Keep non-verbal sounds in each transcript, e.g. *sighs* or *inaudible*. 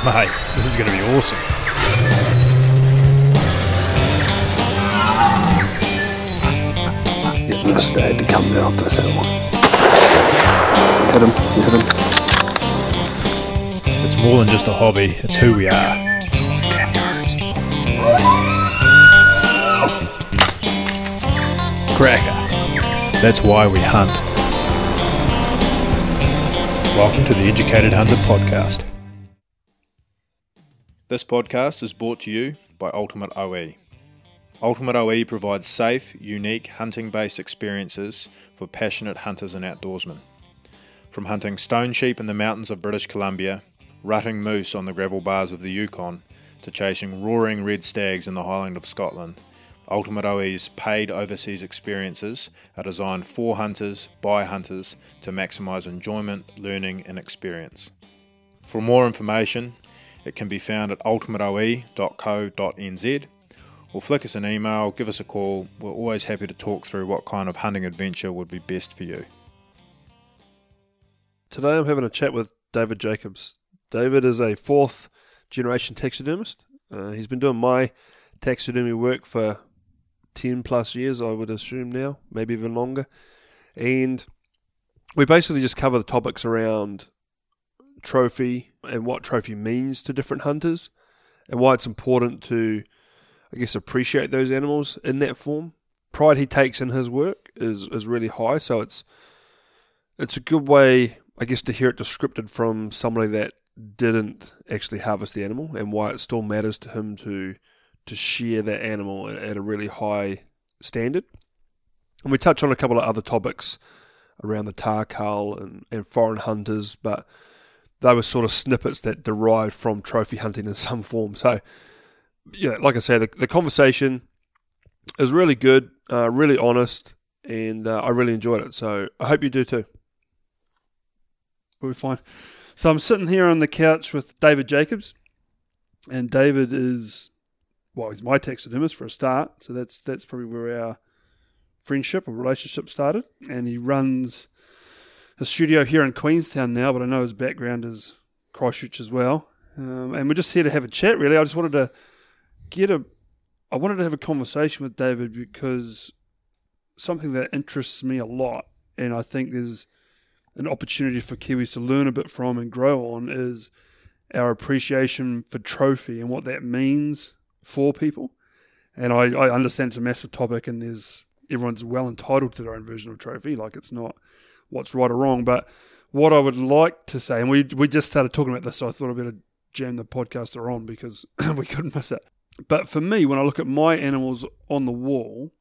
*laughs* Mate, this is going to be awesome. He's must have to come down this hill. Hit him. Hit him. It's more than just a hobby, it's who we are. Cracker. That's why we hunt. Welcome to the Educated Hunter Podcast. This podcast is brought to you by Ultimate OE. Ultimate OE provides safe, unique hunting based experiences for passionate hunters and outdoorsmen. From hunting stone sheep in the mountains of British Columbia, rutting moose on the gravel bars of the Yukon, to chasing roaring red stags in the Highland of Scotland, Ultimate OE's paid overseas experiences are designed for hunters by hunters to maximise enjoyment, learning, and experience. For more information, it can be found at ultimateoe.co.nz or flick us an email, give us a call. We're always happy to talk through what kind of hunting adventure would be best for you. Today I'm having a chat with David Jacobs. David is a fourth generation taxidermist. Uh, he's been doing my taxidermy work for 10 plus years, I would assume now, maybe even longer. And we basically just cover the topics around trophy and what trophy means to different hunters and why it's important to, I guess, appreciate those animals in that form. Pride he takes in his work is, is really high, so it's it's a good way, I guess, to hear it descripted from somebody that didn't actually harvest the animal and why it still matters to him to to share that animal at a really high standard. And we touch on a couple of other topics around the tahr cull and, and foreign hunters, but they were sort of snippets that derived from trophy hunting in some form. So, yeah, like I say, the, the conversation is really good, uh, really honest, and uh, I really enjoyed it. So I hope you do too. We'll be fine. So I'm sitting here on the couch with David Jacobs, and David is well, he's my taxidermist for a start, so that's that's probably where our friendship or relationship started. And he runs a studio here in Queenstown now, but I know his background is Christchurch as well. Um, and we're just here to have a chat. Really, I just wanted to get a, I wanted to have a conversation with David because something that interests me a lot, and I think there's an opportunity for Kiwis to learn a bit from and grow on is our appreciation for trophy and what that means for people. And I, I understand it's a massive topic and there's everyone's well entitled to their own version of trophy. Like it's not what's right or wrong. But what I would like to say, and we we just started talking about this, so I thought I'd better jam the podcaster on because *laughs* we couldn't miss it. But for me, when I look at my animals on the wall,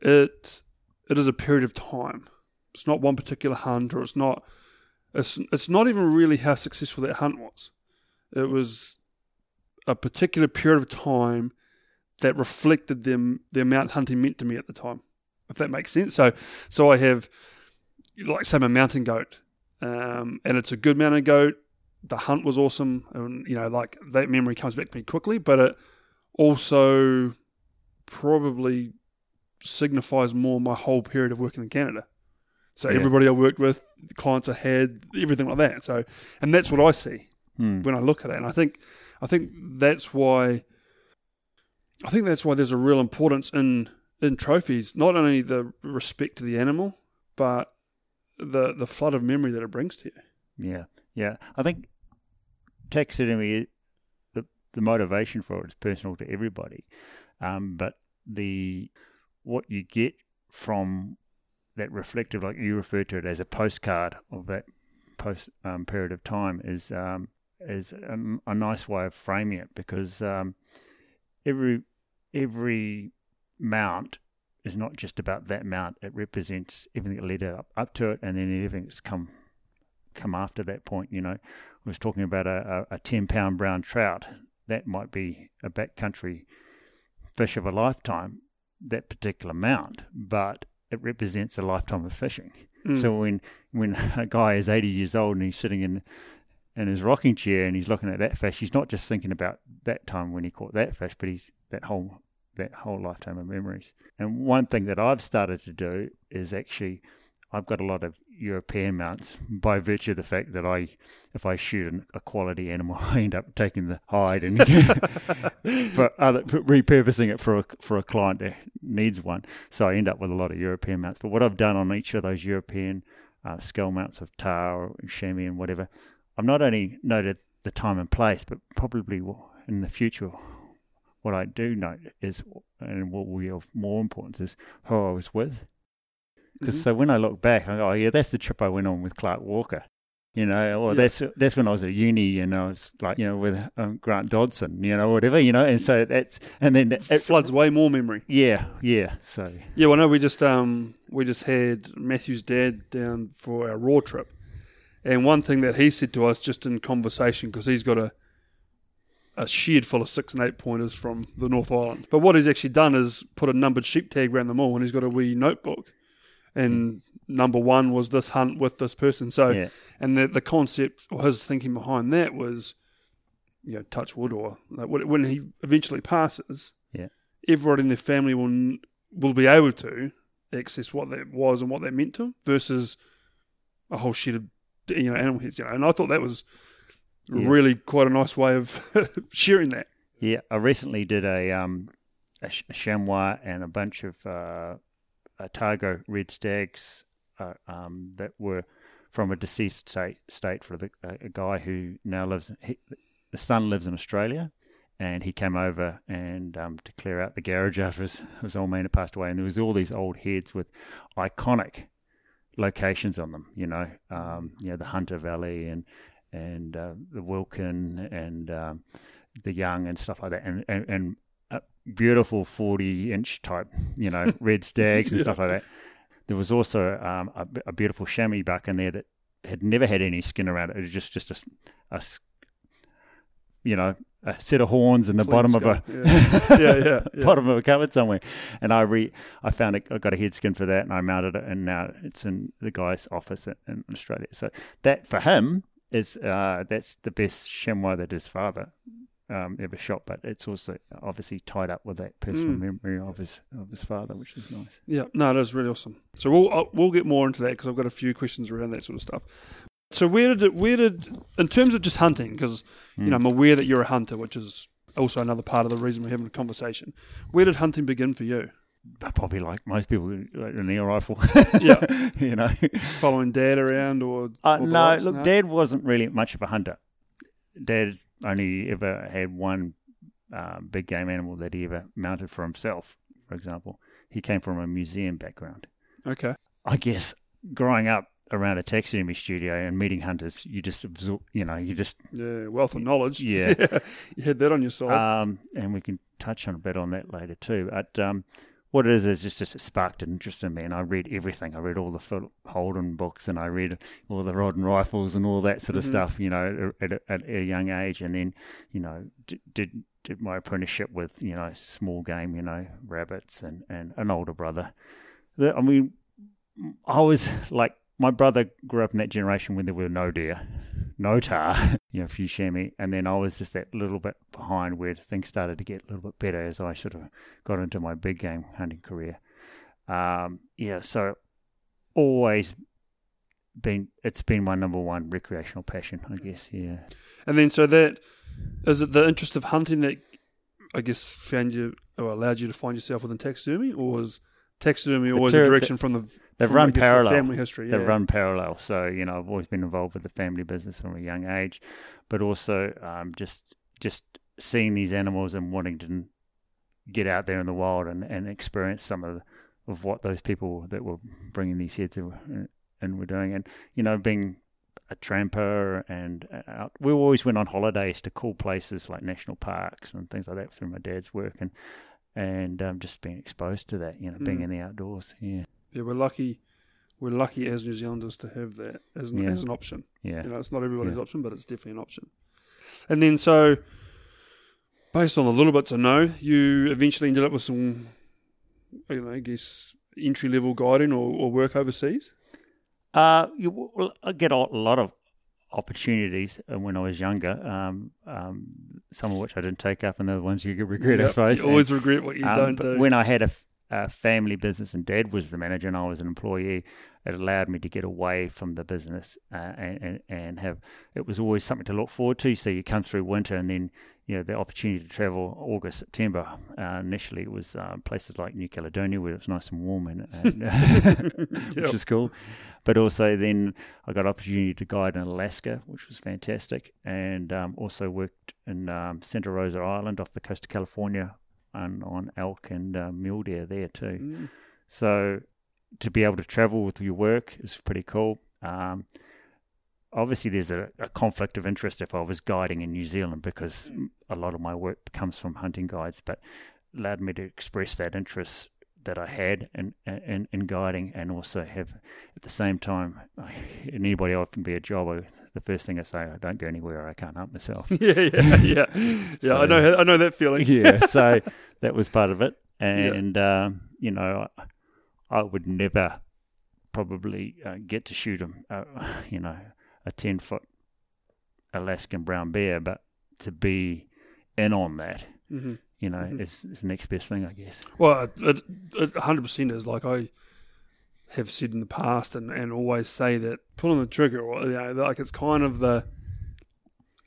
it it is a period of time. It's not one particular hunt, or it's not. It's it's not even really how successful that hunt was. It was a particular period of time that reflected them the amount hunting meant to me at the time, if that makes sense. So, so I have, like, say, a mountain goat, um, and it's a good mountain goat. The hunt was awesome, and you know, like that memory comes back to me quickly. But it also probably signifies more my whole period of working in Canada. So yeah. everybody I worked with, clients I had, everything like that. So, and that's what I see hmm. when I look at it. And I think I think that's why I think that's why there's a real importance in in trophies, not only the respect to the animal, but the the flood of memory that it brings to you. Yeah, yeah. I think taxidermy, the the motivation for it is personal to everybody, um, but the what you get from that reflective, like you refer to it as a postcard of that post um, period of time, is um, is a, a, nice way of framing it because um, every every mount is not just about that mount. It represents everything that led up, up to it, and then everything that's come come after that point. You know, I was talking about a, a, a ten pound brown trout. That might be a backcountry fish of a lifetime. That particular mount, but it represents a lifetime of fishing. Mm. So when when a guy is eighty years old and he's sitting in in his rocking chair and he's looking at that fish, he's not just thinking about that time when he caught that fish, but he's that whole that whole lifetime of memories. And one thing that I've started to do is actually I've got a lot of European mounts by virtue of the fact that I, if I shoot an, a quality animal, *laughs* I end up taking the hide and *laughs* for other for repurposing it for a for a client that needs one. So I end up with a lot of European mounts. But what I've done on each of those European uh, skull mounts of tahr and chamois and whatever, I've not only noted the time and place, but probably in the future, what I do note is, and what will be of more importance is who I was with. Because Mhm. so when I look back, I go, oh yeah, that's the trip I went on with Clark Walker. You know, or Yeah. that's that's when I was at uni and I was like, you know, with um, Grant Dodson, you know, whatever, you know, and so that's and then It it, floods way more memory. yeah, yeah. So Yeah, well, no, we just um we just had Matthew's dad down for our roar trip, and one thing that he said to us just in conversation because he's got a a shed full of six and eight pointers from the North Island. But what he's actually done is put a numbered sheep tag around them all, and he's got a wee notebook, and number one was this hunt with this person. So, yeah, and the the concept or his thinking behind that was, you know, touch wood or like when he eventually passes, Yeah. everybody in their family will will be able to access what that was and what that meant to them versus a whole shed of you know animal heads. You know, and I thought that was Yeah. really quite a nice way of *laughs* sharing that. yeah. I recently did a um a, sh- a chamois and a bunch of uh, Otago red stags uh, um, that were from a deceased state, state for the, a, a guy who now lives. He, the son lives in Australia, and he came over and um, to clear out the garage after his, *laughs* his old man had passed away, and there was all these old heads with iconic locations on them. You know, um, you know the Hunter Valley and and uh, the Wilkin and um, the Young and stuff like that, and and, and beautiful forty inch type, you know, *laughs* red stags and stuff like that. There was also um, a, a beautiful chamois buck in there that had never had any skin around it. It was just just a, a you know a set of horns in the bottom of a yeah, yeah, yeah. *laughs* yeah. bottom of a cupboard somewhere. And I re I found it, I got a head skin for that and I mounted it and now it's in the guy's office in, in Australia. So that for him is uh, that's the best chamois that his father um, ever shot, but it's also obviously tied up with that personal Mm. memory of his of his father, which is nice. Yeah, no, that was really awesome. So we'll uh, we'll get more into that because I've got a few questions around that sort of stuff. So where did it, where did in terms of just hunting because you know I'm aware that you're a hunter, which is also another part of the reason we're having a conversation. Where did hunting begin for you? Probably like most people, like an air rifle. *laughs* Yeah, *laughs* you know. following dad around or, Uh, or no, look, Dad wasn't really much of a hunter. Dad only ever had one uh, big game animal that he ever mounted for himself. For example, he came from a museum background. Okay, I guess growing up around a taxidermy studio and meeting hunters, you just absorb, you know, you just yeah, wealth of knowledge. Yeah. *laughs* you had that on your side. um, and we can touch on a bit on that later too. But um, what it is is just, just it sparked an interest in me, and I read everything. I read all the Phil Holden books, and I read all the rod and rifles and all that sort of Mhm. stuff. You know, at, a- at a young age, and then you know d- did did my apprenticeship with you know small game, you know rabbits, and and an older brother. The, I mean, I was like my brother grew up in that generation when there were no deer, no tahr, *laughs* you know, a few chamois, and then I was just that little bit behind where things started to get a little bit better as I sort of got into my big game hunting career. Um, yeah, so always been it's been my number one recreational passion, I guess. Yeah, and then so that is it the interest of hunting that I guess found you or allowed you to find yourself within taxidermy, or was taxidermy always a direction from the they've run guess, parallel. family history? Yeah. they Yeah. run parallel. So you know, I've always been involved with the family business from a young age, but also um, just just seeing these animals and wanting to get out there in the wild and, and experience some of of what those people that were bringing these heads and, and were doing, and you know, being a tramper and out, we always went on holidays to cool places like national parks and things like that through my dad's work and and um, just being exposed to that, you know, being Mm. in the outdoors. Yeah, Yeah, we're lucky. We're lucky as New Zealanders to have that as an, Yeah. as an option. yeah. You know, it's not everybody's Yeah. option, but it's definitely an option. And then, so based on the little bits I know, you eventually ended up with some, you know, I guess entry level guiding or, or work overseas. Uh, you well, I get a lot of opportunities uh, when I was younger. Um, um, some of which I didn't take up, and the ones you regret, I suppose. You always regret what you Um, don't do. When I had a, f- a family business and dad was the manager and I was an employee, it allowed me to get away from the business uh, and, and, and have it was always something to look forward to. So you come through winter and then you know the opportunity to travel August September. Uh, initially, it was uh, places like New Caledonia where it was nice and warm and, and *laughs* *laughs* which Yep. is cool. But also then I got opportunity to guide in Alaska, which was fantastic, and um, also worked in um, Santa Rosa Island off the coast of California and on elk and uh, mule deer there too. Mm. So to be able to travel with your work is pretty cool. Um, obviously, there's a, a conflict of interest if I was guiding in New Zealand because a lot of my work comes from hunting guides, but allowed me to express that interest that I had in, in, in guiding and also have at the same time, I, anybody often be a job, I, the first thing I say, I don't go anywhere I can't hunt myself. *laughs* yeah, yeah, yeah, *laughs* yeah. I know, I know that feeling. *laughs* yeah, so that was part of it. And, um, you know, I would never probably uh, get to shoot him, uh, you know, a 10 foot Alaskan brown bear, but to be in on that, hmm you know, Mhm. is, is the next best thing, I guess. Well, it, it 100% is like I have said in the past and, and always say that pulling the trigger, or, you know, like it's kind of the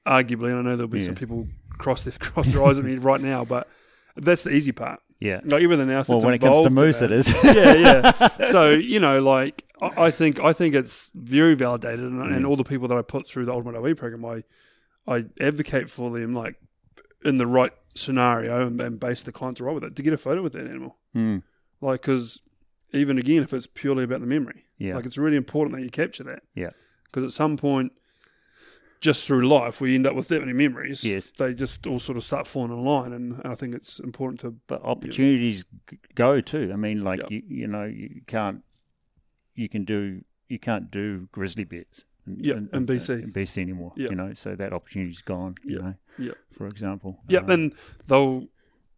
arguably, and I know there'll be some people cross their *laughs* cross their eyes at me right now, but that's the easy part. Yeah. Like everything else. Well, when it comes to moose, it is. *laughs* yeah, yeah. So you know, like I I think I think it's very validated, and, and Mm. all the people that I put through the Ultimate OE program, I I advocate for them like in the right scenario and, and base the clients right with it to get a photo with that animal, Mm, like because even again, if it's purely about the memory, yeah. like it's really important that you capture that. Yeah. Because at some point, just through life, we end up with that many memories. Yes. They just all sort of start falling in line, and, I think it's important to but opportunities g go too. I mean, like Yeah. you, you know, you can't, you can do, you can't do grizzly bears. In, Yeah, in BC. in BC anymore. Yeah. You know, so that opportunity's gone. You Yeah, know, yeah. for example. Yeah, Um, and they'll.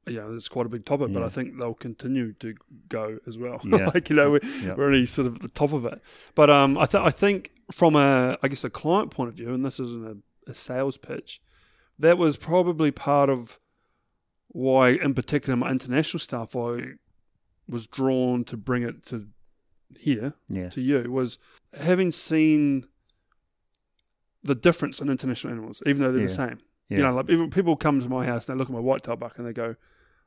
Yeah, it's quite a big topic, but I think they'll continue to go as well. *laughs* Yeah. like you know, we're, Yeah. we're only sort of at the top of it. But um, I, th- I think from a, I guess, a client point of view, and this isn't a, a sales pitch, that was probably part of why, in particular, my international stuff, I was drawn to bring it to here yeah, to you was having seen the difference in international animals, even though they're Yeah. the same. yeah, You know, like people, people come to my house and they look at my whitetail buck and they go,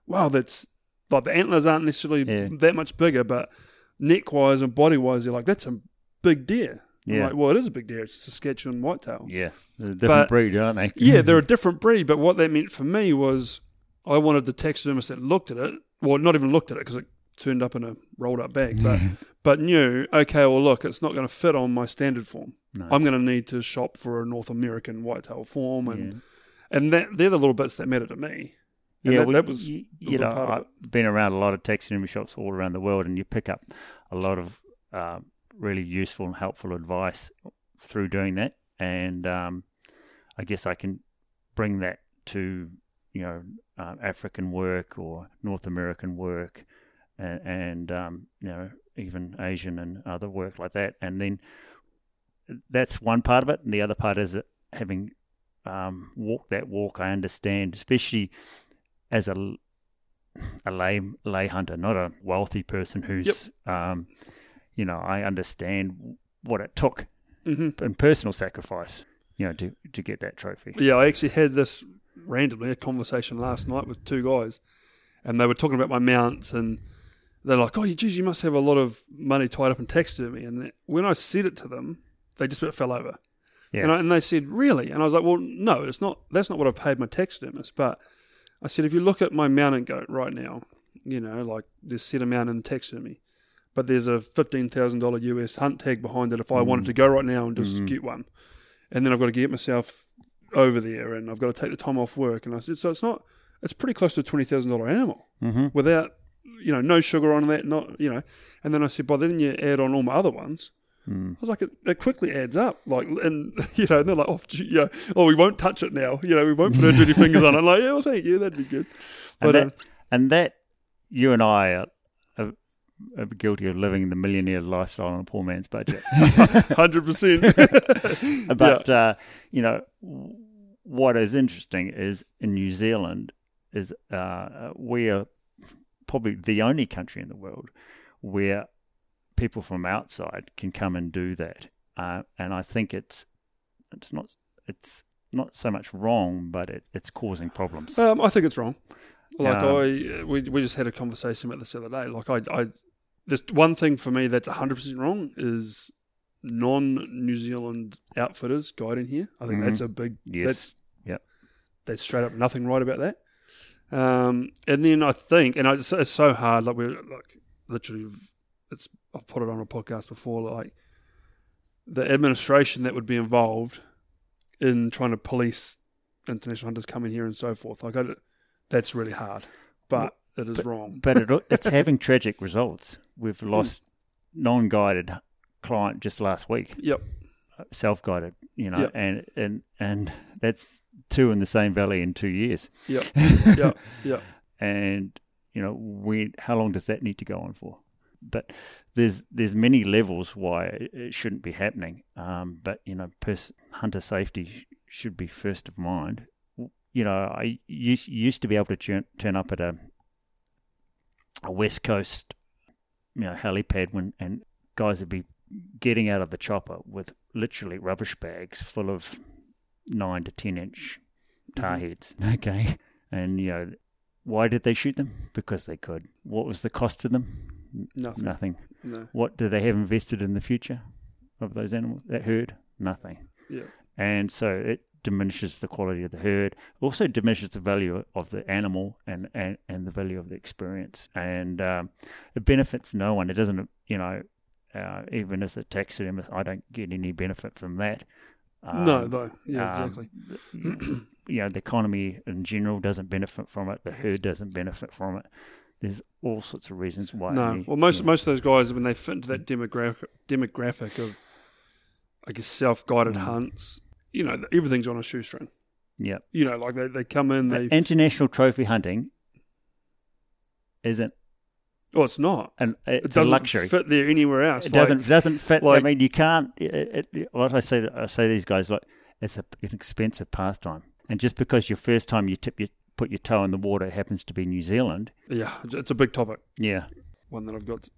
"Wow, that's like the antlers aren't necessarily Yeah. that much bigger, but neck wise and body wise, they're like that's a big deer." Yeah. like, well, it is a big deer. It's a Saskatchewan whitetail. yeah. They're a different But- breed, aren't they? Yeah, they're a *laughs* different breed, but what that meant for me was I wanted the taxidermist that looked at it, well, not even looked at it because it turned up in a rolled up bag, but *laughs* but knew, okay, well, look, it's not going to fit on my standard form. No. I'm going to need to shop for a North American whitetail form, and Yeah. and that they're the little bits that matter to me. And yeah, that, we- that was you, you know I've been around a lot of taxidermy shops all around the world, and you pick up a lot of uh, really useful and helpful advice through doing that. And um, I guess I can bring that to you know um, African work or North American work, and, and um, you know even Asian and other work like that. And then that's one part of it, and the other part is that having um, walked that walk. I understand, especially as a a lay lay hunter, not a wealthy person who's, um, you know, I understand what it took hmm in personal sacrifice, you know, to to get that trophy. Yeah, I actually had this randomly a conversation last night with two guys, and they were talking about my mounts, and they're like, "Oh, geez, you must have a lot of money tied up in taxidermy." And when I said it to them, they just about fell over. Yeah. And, I, and they said, "Really?" And I was like, "Well, no, it's not. That's not what I've paid my taxidermist." But I said, if you look at my mountain goat right now, you know, like there's set amount in taxidermy, but there's a fifteen thousand dollar US hunt tag behind it. If I wanted to go right now and just Mhm. get one, and then I've got to get myself over there, and I've got to take the time off work. And I said, so it's not. It's pretty close to a twenty thousand dollar animal Mm-hmm. without, you know, no sugar on that, not you know. And then I said, but then you add on all my other ones. Mm. I was like, it, it quickly adds up. Like, and *laughs* you know, and they're like, oh, gee, yeah, oh, we won't touch it now. You know, we won't put our dirty *laughs* fingers on it. I'm like, yeah, well, thank you, that'd be good. And But uh, that, and that, you and I are, are, are guilty of living the millionaire lifestyle on a poor man's budget. *laughs* hundred percent. but uh, you know what is interesting is in New Zealand is uh, we are probably the only country in the world where people from outside can come and do that. Uh, and I think it's it's not it's not so much wrong, but it, it's causing problems. Um, I think it's wrong. Like Um, I, we we just had a conversation about this the other day. Like I, I, there's one thing for me that's 100 percent wrong is non-New Zealand outfitters guiding here. I think Mhm. that's a big. Yes. That's, Yep. There's straight up nothing right about that. Um, and then I think, and it's, it's so hard. Like we're like literally, it's I've put it on a podcast before. Like the administration that would be involved in trying to police international hunters coming here and so forth. Like I, that's really hard, but it is wrong. but it, it's *laughs* having tragic results. We've lost non-guided client just last week, Yep. self-guided, you know, Yep. and and and that's two in the same valley in two years. Yeah, *laughs* yeah, yeah. and you know, we how long does that need to go on for? But there's there's many levels why it shouldn't be happening. Um, but you know, pers- hunter safety sh- should be first of mind. You know, I used, used to be able to turn, turn up at a a west coast, you know, helipad when and guys would be getting out of the chopper with literally rubbish bags full of nine to ten inch tahr heads. *laughs* Okay, and you know, why did they shoot them? Because they could. What was the cost to them? Nothing. Nothing. No. What do they have invested in the future of those animals? That herd? Nothing. Yeah. And so it diminishes the quality of the herd. Also diminishes the value of the animal and, and, and the value of the experience. And um, it benefits no one. It doesn't, you know, uh, even as a taxidermist, I don't get any benefit from that. No, Um, though. Yeah, um, exactly. you know, the economy in general doesn't benefit from it. The herd doesn't benefit from it. There's all sorts of reasons why. No. Well, most you know, most of those guys when they fit into that demographic demographic of, I guess, self guided Mm. hunts. You know, everything's on a shoestring. yeah. You know, like they, they come in, they international trophy hunting isn't oh, it's not. an It it's a doesn't luxury. fit there anywhere else. it Like, doesn't doesn't fit. like- I mean, you can't. It, it, what I say, I say these guys like it's a, an expensive pastime, and just because your first time you tip your put your toe in the water happens to be New Zealand, Yeah, it's a big topic. yeah. One that I've got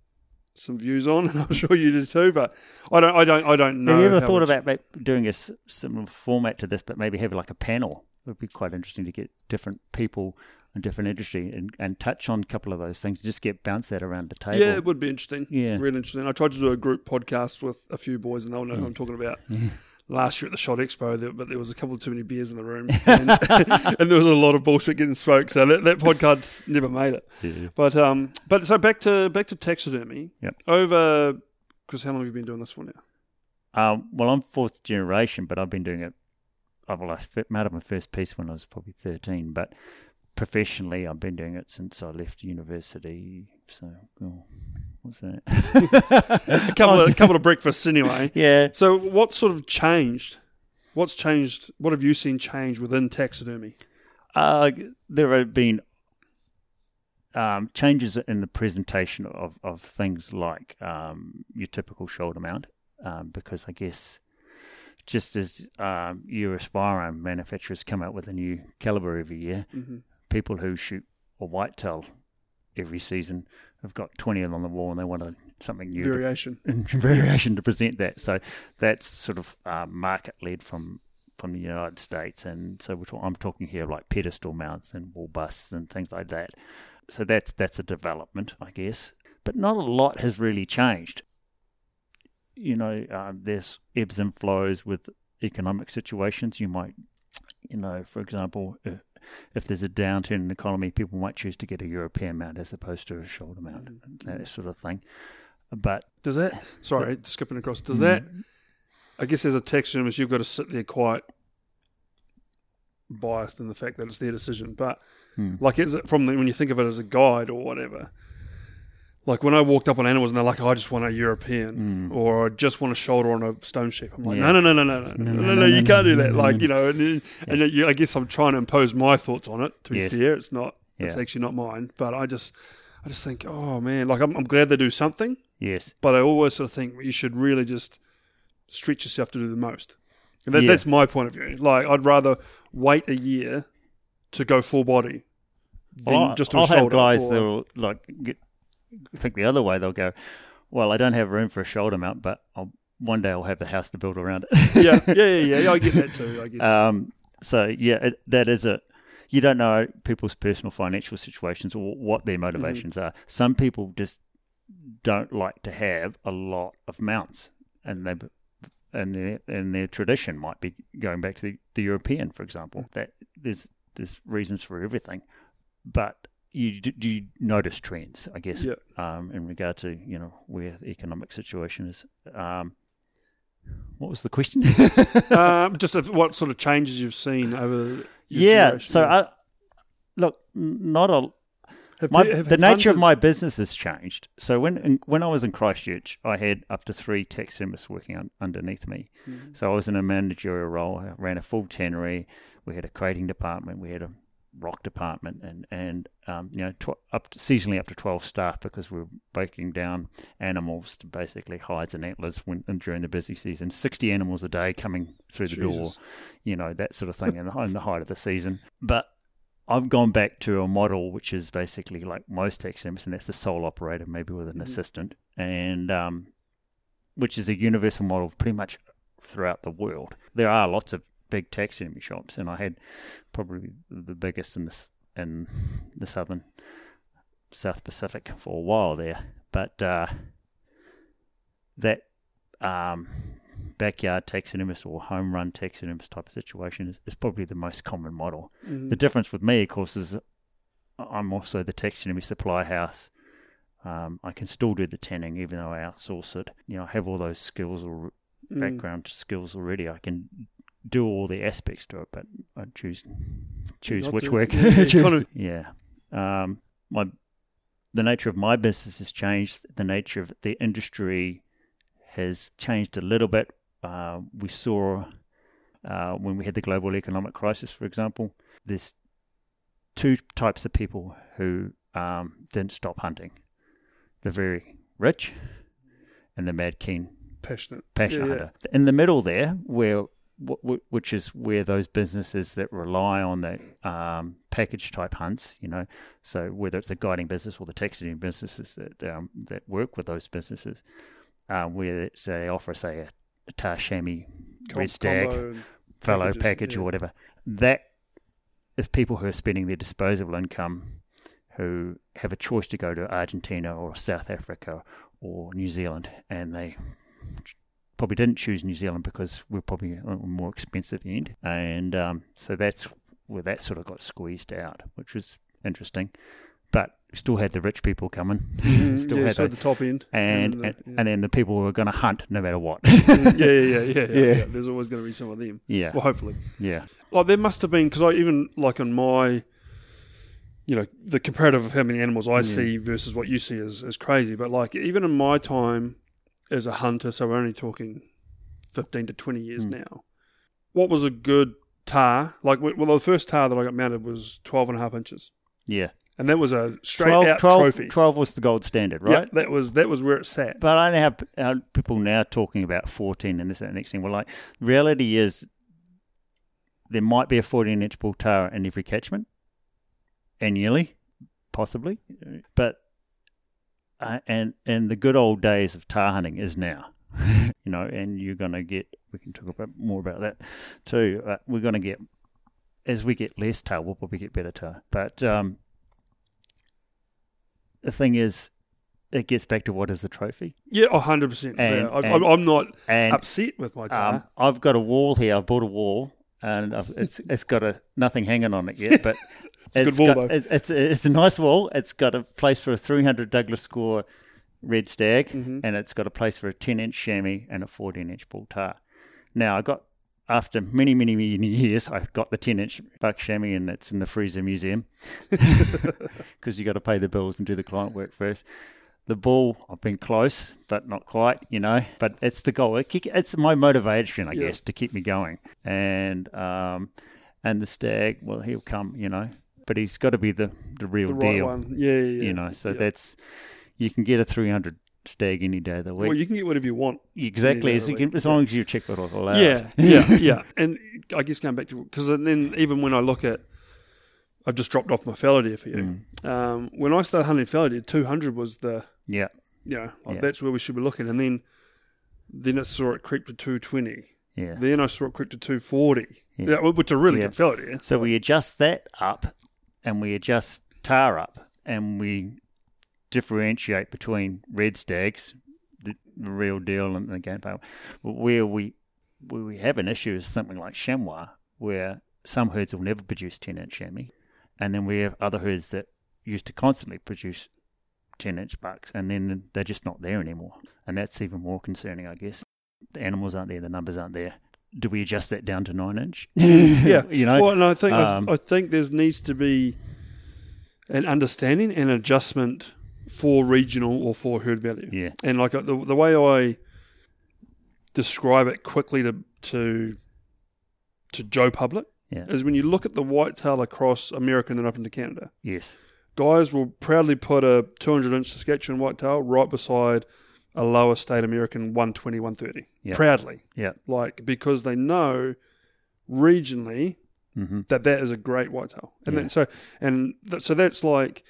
some views on, *laughs* and I'm sure you do too. But I don't, I don't, I don't know. Have you ever thought much- about doing a similar format to this, but maybe have like a panel? It would be quite interesting to get different people in different industry and, and touch on a couple of those things. Just get bounce that around the table. Yeah, it would be interesting. Yeah. Really interesting. I tried to do a group podcast with a few boys, and they'll know who Mm. I'm talking about. Last year at the Shot Expo, but there was a couple of too many beers in the room, *laughs* and, *laughs* and there was a lot of bullshit getting spoke. So that, that podcast never made it. Yeah. But um, but so back to back to taxidermy. Yep. Over, because how long have you been doing this for now? Um, well, I'm fourth generation, but I've been doing it. I've well, I made up my first piece when I was probably 13, but professionally, I've been doing it since I left university. So, oh, what's that? A *laughs* *laughs* couple of, a couple of breakfasts anyway. *laughs* yeah. So what sort of changed? What's changed? What have you seen change within taxidermy? Uh, there have been um, changes in the presentation of, of things like um, your typical shoulder mount, um, because I guess just as um, US firearm manufacturers come out with a new caliber every year, Mm-hmm. People who shoot a whitetail every season have got 20 of them on the wall and they want a, something new to Variation. *laughs* variation to present that. So that's sort of uh, market led from from the United States, and so we're talk- I'm talking here like pedestal mounts and wall busts and things like that. So that's that's a development, I guess, but not a lot has really changed. You know, um, there's ebbs and flows with economic situations. You might, you know, for example, if there's a downturn in the economy, people might choose to get a European mount as opposed to a shoulder mount, that sort of thing. But Does that? Sorry, skipping across. Mm. Does that? I guess as a taxidermist, you've got to sit there quite biased in the fact that it's their decision. But Hmm. like, is it from the, when you think of it as a guide or whatever? Like when I walked up on animals and they're like, oh, "I just want a European," or "I just want a shoulder on a stone sheep," I'm like, Hmm. "No, no, no, no, no, no, no, no, no, you can't do that." Like you know, and, and you, I guess I'm trying to impose my thoughts on it. To be Yes. fair, it's not. It's Yeah. actually not mine. But I just, I just think, oh man, like I'm, I'm glad they do something yes, but I always sort of think you should really just stretch yourself to do the most. And that, Yeah. that's my point of view. Like, I'd rather wait a year to go full body then Well, just to I'll a have guys or- that'll like get, think the other way. They'll go, "Well, I don't have room for a shoulder mount, but I'll, one day I'll have the house to build around it." yeah, yeah, yeah, yeah. *laughs* I get that too. I guess. um, so yeah, it, that is it. You don't know people's personal financial situations or what their motivations Mm-hmm. are. Some people just don't like to have a lot of mounts, and they and their and their tradition might be going back to the, the European, for example. That there's there's reasons for everything, but you do, you notice trends, I guess, Yeah. um, in regard to you know where the economic situation is. Um, what was the question? *laughs* um, *laughs* just if, what sort of changes you've seen over. yeah. So I look, not a Have my, you- have- the nature of my business has changed. So when in, when I was in Christchurch, I had up to three taxidermists working un, underneath me. Mm-hmm. So I was in a managerial role. I ran a full tannery. We had a crating department. We had a rock department, and and um, you know tw- up to, seasonally up to twelve staff because we're breaking down animals to basically hides and antlers when and during the busy season. Sixty animals a day coming through the door, you know that sort of thing in the, in the height of the season. But I've gone back to a model which is basically like most taxidermists, and that's the sole operator, maybe with an assistant, and um, which is a universal model pretty much throughout the world. There are lots of big taxidermy shops, and I had probably the biggest in this in the southern South Pacific for a while there. But uh, that um, backyard taxidermist or home run taxidermist type of situation is, is probably the most common model. Mhm. The difference with me, of course, is I'm also the taxidermy supply house. Um, I can still do the tanning even though I outsource it. You know, I have all those skills or Mm. background skills already. I can do all the aspects to it, but I choose choose Not which work. Yeah, *laughs* yeah, Choose- yeah. Um, my the nature of my business has changed. The nature of the industry has changed a little bit. Uh, we saw uh, when we had the global economic crisis, for example. There's two types of people who um, didn't stop hunting: the very rich and the mad keen passionate. passionate Yeah, yeah. hunter. In the middle there, where wh- wh- which is where those businesses that rely on the um, package type hunts, you know, so whether it's a guiding business or the taxidermy businesses that um, that work with those businesses, uh, where they offer say a, a tahr chamois Com- red stag fallow packages, package yeah. or whatever. That is people who are spending their disposable income who have a choice to go to Argentina or South Africa or New Zealand, and they probably didn't choose New Zealand because we're probably a more expensive end, and um, so that's where that sort of got squeezed out, which was interesting. But still had the rich people coming, *laughs* Mhm, *laughs* still yeah, had so the- the top end, and and, the- yeah. and then the people who were going to hunt no matter what. *laughs* yeah, yeah, yeah, yeah, yeah, Yeah. yeah. There's always going to be some of them. yeah, Well, hopefully. yeah, Like there must have been because I even like on my, you know, the comparative of how many animals I see versus what you see is is crazy. But like even in my time as a hunter, so we're only talking fifteen to twenty years Hmm. now. What was a good tahr? Like well, the first tahr that I got mounted was 12 and a half inches, yeah. and that was a straight 12, out 12 trophy. 12 was the gold standard, right? that was that was where it sat. But I know how, how people now talking about 14 and this and that next thing. Well, like, reality is there might be a 14 inch bull tahr in every catchment annually, possibly. But, uh, and, and the good old days of tahr hunting is now. *laughs* you know, and you're going to get, we can talk about more about that too. Uh, we're going to get, as we get less tahr, we'll probably get better tahr. But um, the thing is, it gets back to what is the trophy. Yeah, hundred percent. I, I'm not And upset with my tahr. um, I've got a wall here. I've bought a wall, and I've, it's *laughs* it's got a nothing hanging on it yet, but *laughs* a good wall, got. It's, it's it's a nice wall. It's got a place for a 300 Douglas score red stag, Mm-hmm. and it's got a place for a 10 inch chamois and a 14 inch bull tahr. Now I got. After many, many, many years, I got the 10 inch buck chamois and it's in the freezer museum *laughs* because you got to pay the bills and do the client work first. The bull, I've been close, but not quite, you know. But it's the goal. It's my motivation, I Yeah. guess, to keep me going. And um, and the stag, well, he'll come, you know. But he's got to be the the real the right deal, one. Yeah, yeah, yeah. you know. So Yeah. that's you can get a 300 stag any day of the week. well, you can get whatever you want. exactly, as, you can, as long as you check it all allowed. Yeah, yeah, *laughs* yeah. And I guess going back to because then even when I look at I've just dropped off my fallow deer for you. Um, when I started hunting fallow deer, 200 was the, Yeah. know, like Yeah. that's where we should be looking. And then, then I saw it creep to 220. Yeah. Then I saw it creep to 240, Yeah. yeah. which are really Yeah. good. So we adjust that up and we adjust tahr up and we differentiate between red stags, the, real deal, and the game plan. Where we where we have an issue is something like chamois, where some herds will never produce 10 inch chamois, and then we have other herds that used to constantly produce 10 inch bucks, and then they're just not there anymore. And that's even more concerning, I guess. The animals aren't there, the numbers aren't there. Do we adjust that down to 9 inch? *laughs* Yeah, *laughs* you know? Well, and I think um, I, I think there needs to be an understanding and adjustment for regional or for herd value. Yeah. And like the the way I describe it quickly to to to Joe Public Yeah. is when you look at the whitetail across America and then up into Canada, Yes. Guys will proudly put a 200 inch Saskatchewan whitetail right beside a lower state American 120, 130. Yeah. Proudly. Yeah. Like, because they know regionally Mm-hmm. that that is a great whitetail. And Yeah. then, so, and th- so that's like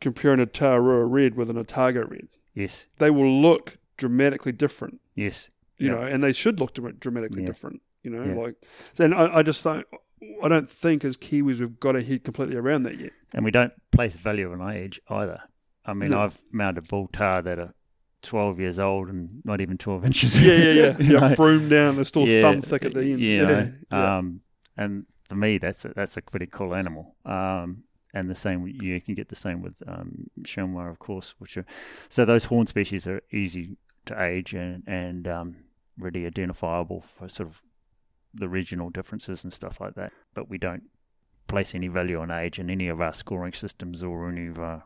comparing a Tararua red with an Otago red. Yes. They will look dramatically different, Yes. you Yeah. know, and they should look dramatically Yeah. different, you know, like, and I, I just don't, I don't think as Kiwis we've got our head completely around that yet. And we don't place value on age either. I mean, No. I've mounted bull tahr that are 12 years old and not even 12 *laughs* inches. Yeah, yeah, yeah. *laughs* You know? broom down, they're still Yeah, thumb thick at the end. You yeah, know, yeah. Um, and for me, that's a, that's a pretty cool animal. Um, and the same, you can get the same with um, of course. Which are so those horn species are easy to age and and um, really identifiable for sort of the regional differences and stuff like that. But we don't place any value on age in any of our scoring systems or any of our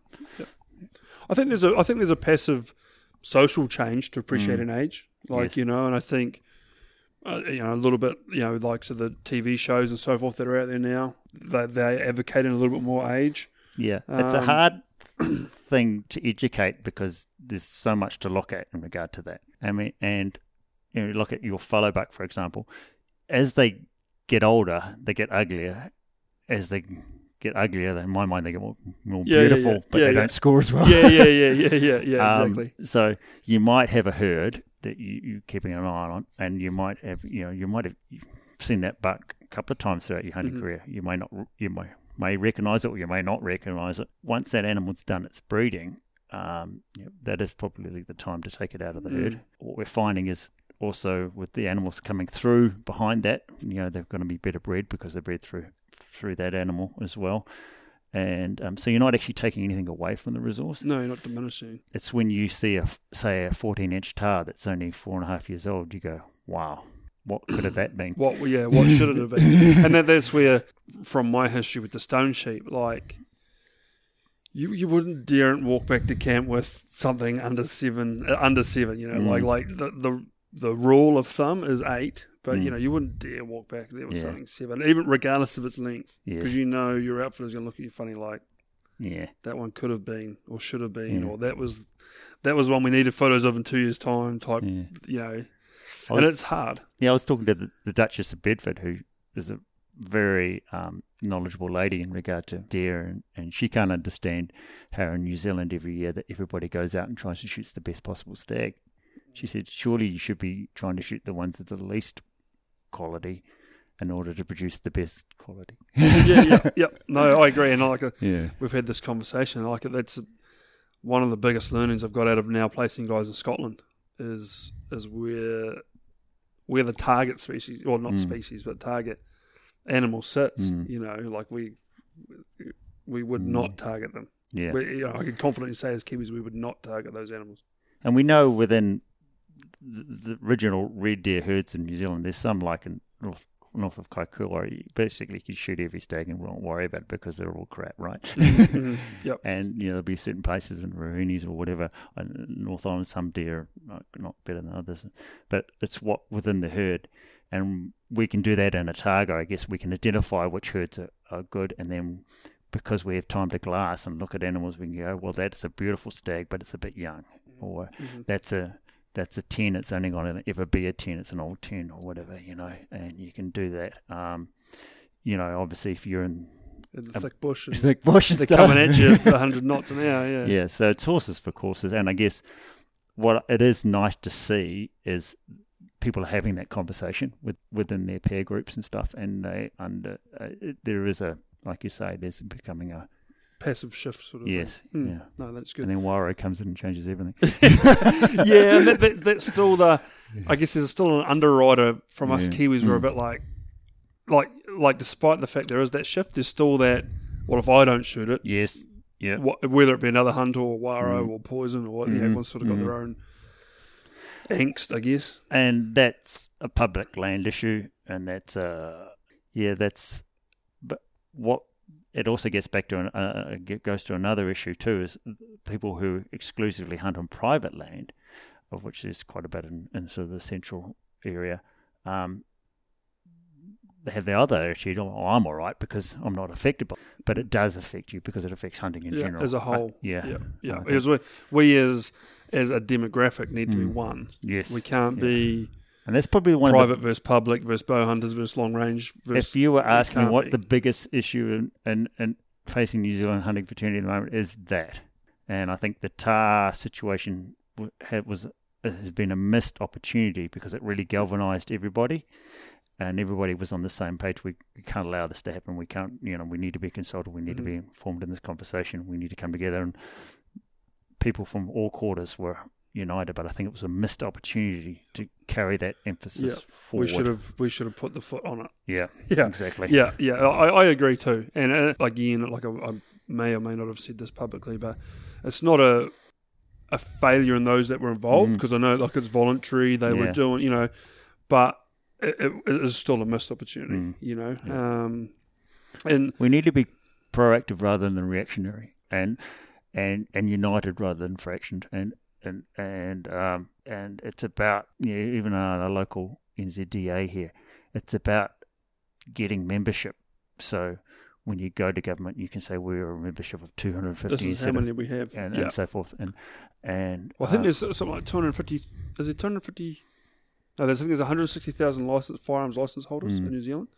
I think there's a I think there's a passive social change to appreciate an age, like Mm. Yes. you know, and I think uh, you know a little bit you know like so the TV shows and so forth that are out there now they they're advocating a little bit more age. Yeah, it's a Um, hard *clears throat* thing to educate because there's so much to look at in regard to that. I mean, and you know, look at your fallow buck, for example. As they get older, they get uglier. As they get uglier, in my mind, they get more, more Yeah, beautiful, yeah. but Yeah, they yeah. don't score as well. yeah, yeah, yeah, *laughs* yeah, yeah, yeah, Um, exactly. so you might have a herd that you, you're keeping an eye on, and you might have, you know, you might have seen that buck a couple of times throughout your hunting Mhm. career. You may not, you may may recognise it, or you may not recognise it. Once that animal's done its breeding, um, you know, that is probably the time to take it out of the herd. Mm. What we're finding is also with the animals coming through behind that, you know, they're going to be better bred because they're bred through through that animal as well. And um, so you're not actually taking anything away from the resource No, you're not diminishing. it's when you see a say a 14 inch tahr that's only four and a half years old you go wow what could have that been What yeah, what should it have been? *laughs* and that, that's where, from my history with the stone sheep, like you you wouldn't dare walk back to camp with something under seven, uh, under seven. You know, Mm. like like the, the the rule of thumb is eight, but you Mm. know you wouldn't dare walk back there with Yeah. something seven, even regardless of its length, because you know your outfitter's going to look at you funny, like yeah that one could have been or should have been, Yeah. or that was that was one we needed photos of in two years' time. Type, you know, I and it's hard. yeah I was talking to the, the Duchess of Bedford who is a very um, knowledgeable lady in regard to deer and, and she can't understand how in New Zealand every year that everybody goes out and tries to shoot the best possible stag she said surely you should be trying to shoot the ones of the least quality in order to produce the best quality *laughs* yeah, yeah, yeah. *laughs* No, I agree, and I like it. yeah we've had this conversation. Like that's one of the biggest learnings I've got out of now placing guys in Scotland is is where where the target species, or not Mm. species, but target animal sits. Mm. You know, like we we would Mm. not target them. yeah We, you know, I can confidently say as Kiwis we would not target those animals. And we know within the, the original red deer herds in New Zealand, there's some like in north north of Kaikoura, you basically you can shoot every stag and won't worry about it because they're all crap, right? *laughs* Mhm. Yep. *laughs* And you know there'll be certain places in Ruahines or whatever, North Island, some deer are not better than others, but it's what within the herd, and we can do that in a. I guess we can identify which herds are, are good, and then because we have time to glass and look at animals, we can go, well, that's a beautiful stag, but it's a bit young, or Mhm. that's a that's a ten. It's only going to ever be a ten. It's an old ten or whatever, you know. And you can do that. Um, you know, obviously, if you're in in the thick bush. And *laughs* thick bush and they're stuff. coming at you *laughs* at 100 knots an hour. Yeah. yeah, so it's horses for courses, and I guess what it is nice to see is people are having that conversation with within their peer groups and stuff, and they under uh, there is a like you say, there's becoming a Passive shift sort of. thing. yes, Hmm. yeah, No, that's good. and then WARO comes in and changes everything. *laughs* *laughs* yeah, and that, that, that's still the. I guess there's still an underwriter from us Yeah. Kiwis. We're a bit like, like, like. Despite the fact there is that shift, there's still that. What if I don't shoot it? yes, yeah, What, whether it be another hunter or WARO or poison or what, yeah, Mhm. everyone's sort of got their own angst, I guess. and that's a public land issue, and that's uh yeah, that's but what it also gets back to an, uh, goes to another issue too is people who exclusively hunt on private land, of which there's quite a bit in, in sort of the central area. Um, they have the other issue. Oh, I'm all right because I'm not affected by, it. but it does affect you because it affects hunting in Yeah, general as a Uh, whole. yeah, yeah, yeah. I think- Because we, we as as a demographic need to be Mm. one. yes, We can't yeah. be and that's probably the one of the private versus public versus bow hunters versus long range. Versus, if you were asking what be. the biggest issue in, in, in facing New Zealand hunting fraternity at the moment is that, and I think the tahr situation was has been a missed opportunity because it really galvanised everybody, and everybody was on the same page. We, we can't allow this to happen. We can't, you know, we need to be consulted. We need to be Mm-hmm. informed in this conversation. We need to come together, and people from all quarters were united. But I think it was a missed opportunity to carry that emphasis Yeah, forward. we should have we should have put the foot on it. yeah, *laughs* Yeah, exactly. Yeah, yeah, I, I agree too. And uh, again, like I, I may or may not have said this publicly, but it's not a a failure in those that were involved because I know like it's voluntary. They were doing, you know, but it, it, it is still a missed opportunity. Mm. You know, um, and We need to be proactive rather than reactionary, and and and united rather than fractioned, and and and um and it's about you know, even our, our local NZDA here. It's about getting membership. So when you go to government, you can say we're a membership of two hundred this is how many we have. and, yeah. and so forth, and and Well, I think uh, there's something like 250. Is it 250? No, there's, I think there's 160,000 license firearms license holders Mm. in New Zealand,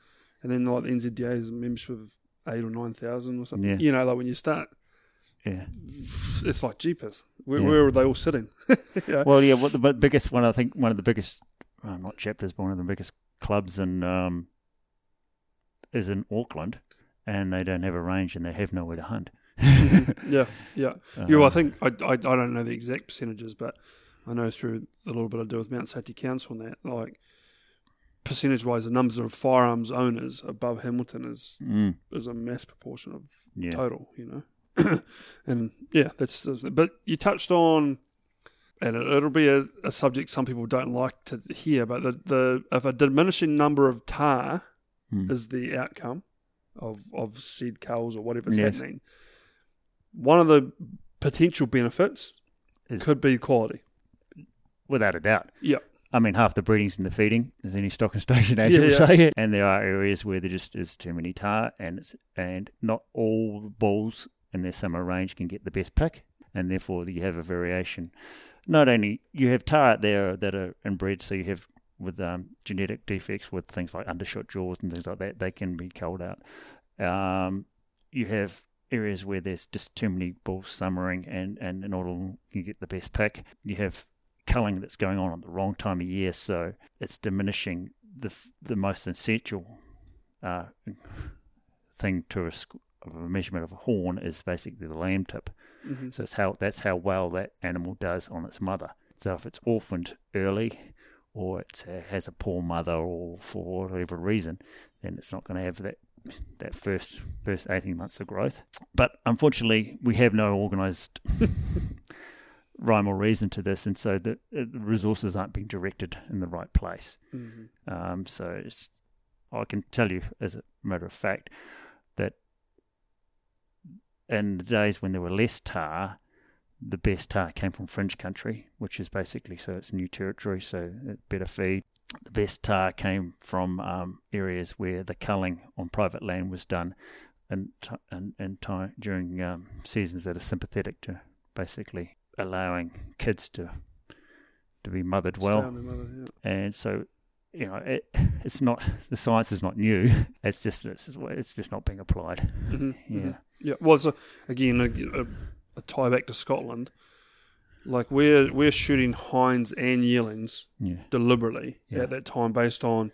and then like the NZDA is a membership of eight or nine thousand or something. Yeah. You know, like when you start, yeah. it's like jeepers. Where, Yeah. where are they all sitting? *laughs* yeah. Well, yeah. What the biggest one? I think one of the biggest, uh, not chapters, but one of the biggest clubs in um, is in Auckland, and they don't have a range and they have nowhere to hunt. *laughs* yeah, yeah. yeah, well, I Um, think I, I I don't know the exact percentages, but I know through the little bit I do with Mount Safety Council and that, like percentage wise, the numbers of firearms owners above Hamilton is mm, is a mass proportion of yeah. total, you know. *coughs* and yeah, that's, but you touched on, and it, it'll be a, a subject some people don't like to hear, but the, the if a diminishing number of tahr Mm. is the outcome of of seed culls or whatever's Yes. happening, one of the potential benefits Is- could be quality. without a doubt. Yeah. I mean, half the breeding's in the feeding, as any stock and station Yeah, agent will yeah. say. *laughs* And there are areas where there just is too many tahr, and it's, and not all bulls in their summer range can get the best pick, and therefore you have a variation. Not only you have tahr there that are inbred, so you have with um, genetic defects with things like undershot jaws and things like that, they can be culled out. Um, you have areas where there's just too many bulls summering, and and not all you get the best pick. You have culling that's going on at the wrong time of year, so it's diminishing the the most essential uh, thing to a, of a measurement of a horn is basically the lamb tip. Mm-hmm. So it's how that's how well that animal does on its mother. So if it's orphaned early, or it uh, has a poor mother, or for whatever reason, then it's not going to have that that first first eighteen months of growth. But unfortunately, we have no organised *laughs* rhyme or reason to this, and so the, uh, the resources aren't being directed in the right place. Mm-hmm. Um, so it's, I can tell you as a matter of fact that in the days when there were less tahr, the best tahr came from fringe country, which is basically so it's new territory, so it better feed. The best tahr came from um, areas where the culling on private land was done, and and, and time during um, seasons that are sympathetic to basically allowing kids to to be mothered well mother, yeah. and so you know, it, *laughs* it's not the science is not new. It's just it's, it's just not being applied. Mhm, Yeah, mhm. Yeah. Well, it's a, again a, a, a tie back to Scotland. Like we're we're shooting hinds and yearlings yeah, deliberately Yeah. at that time based on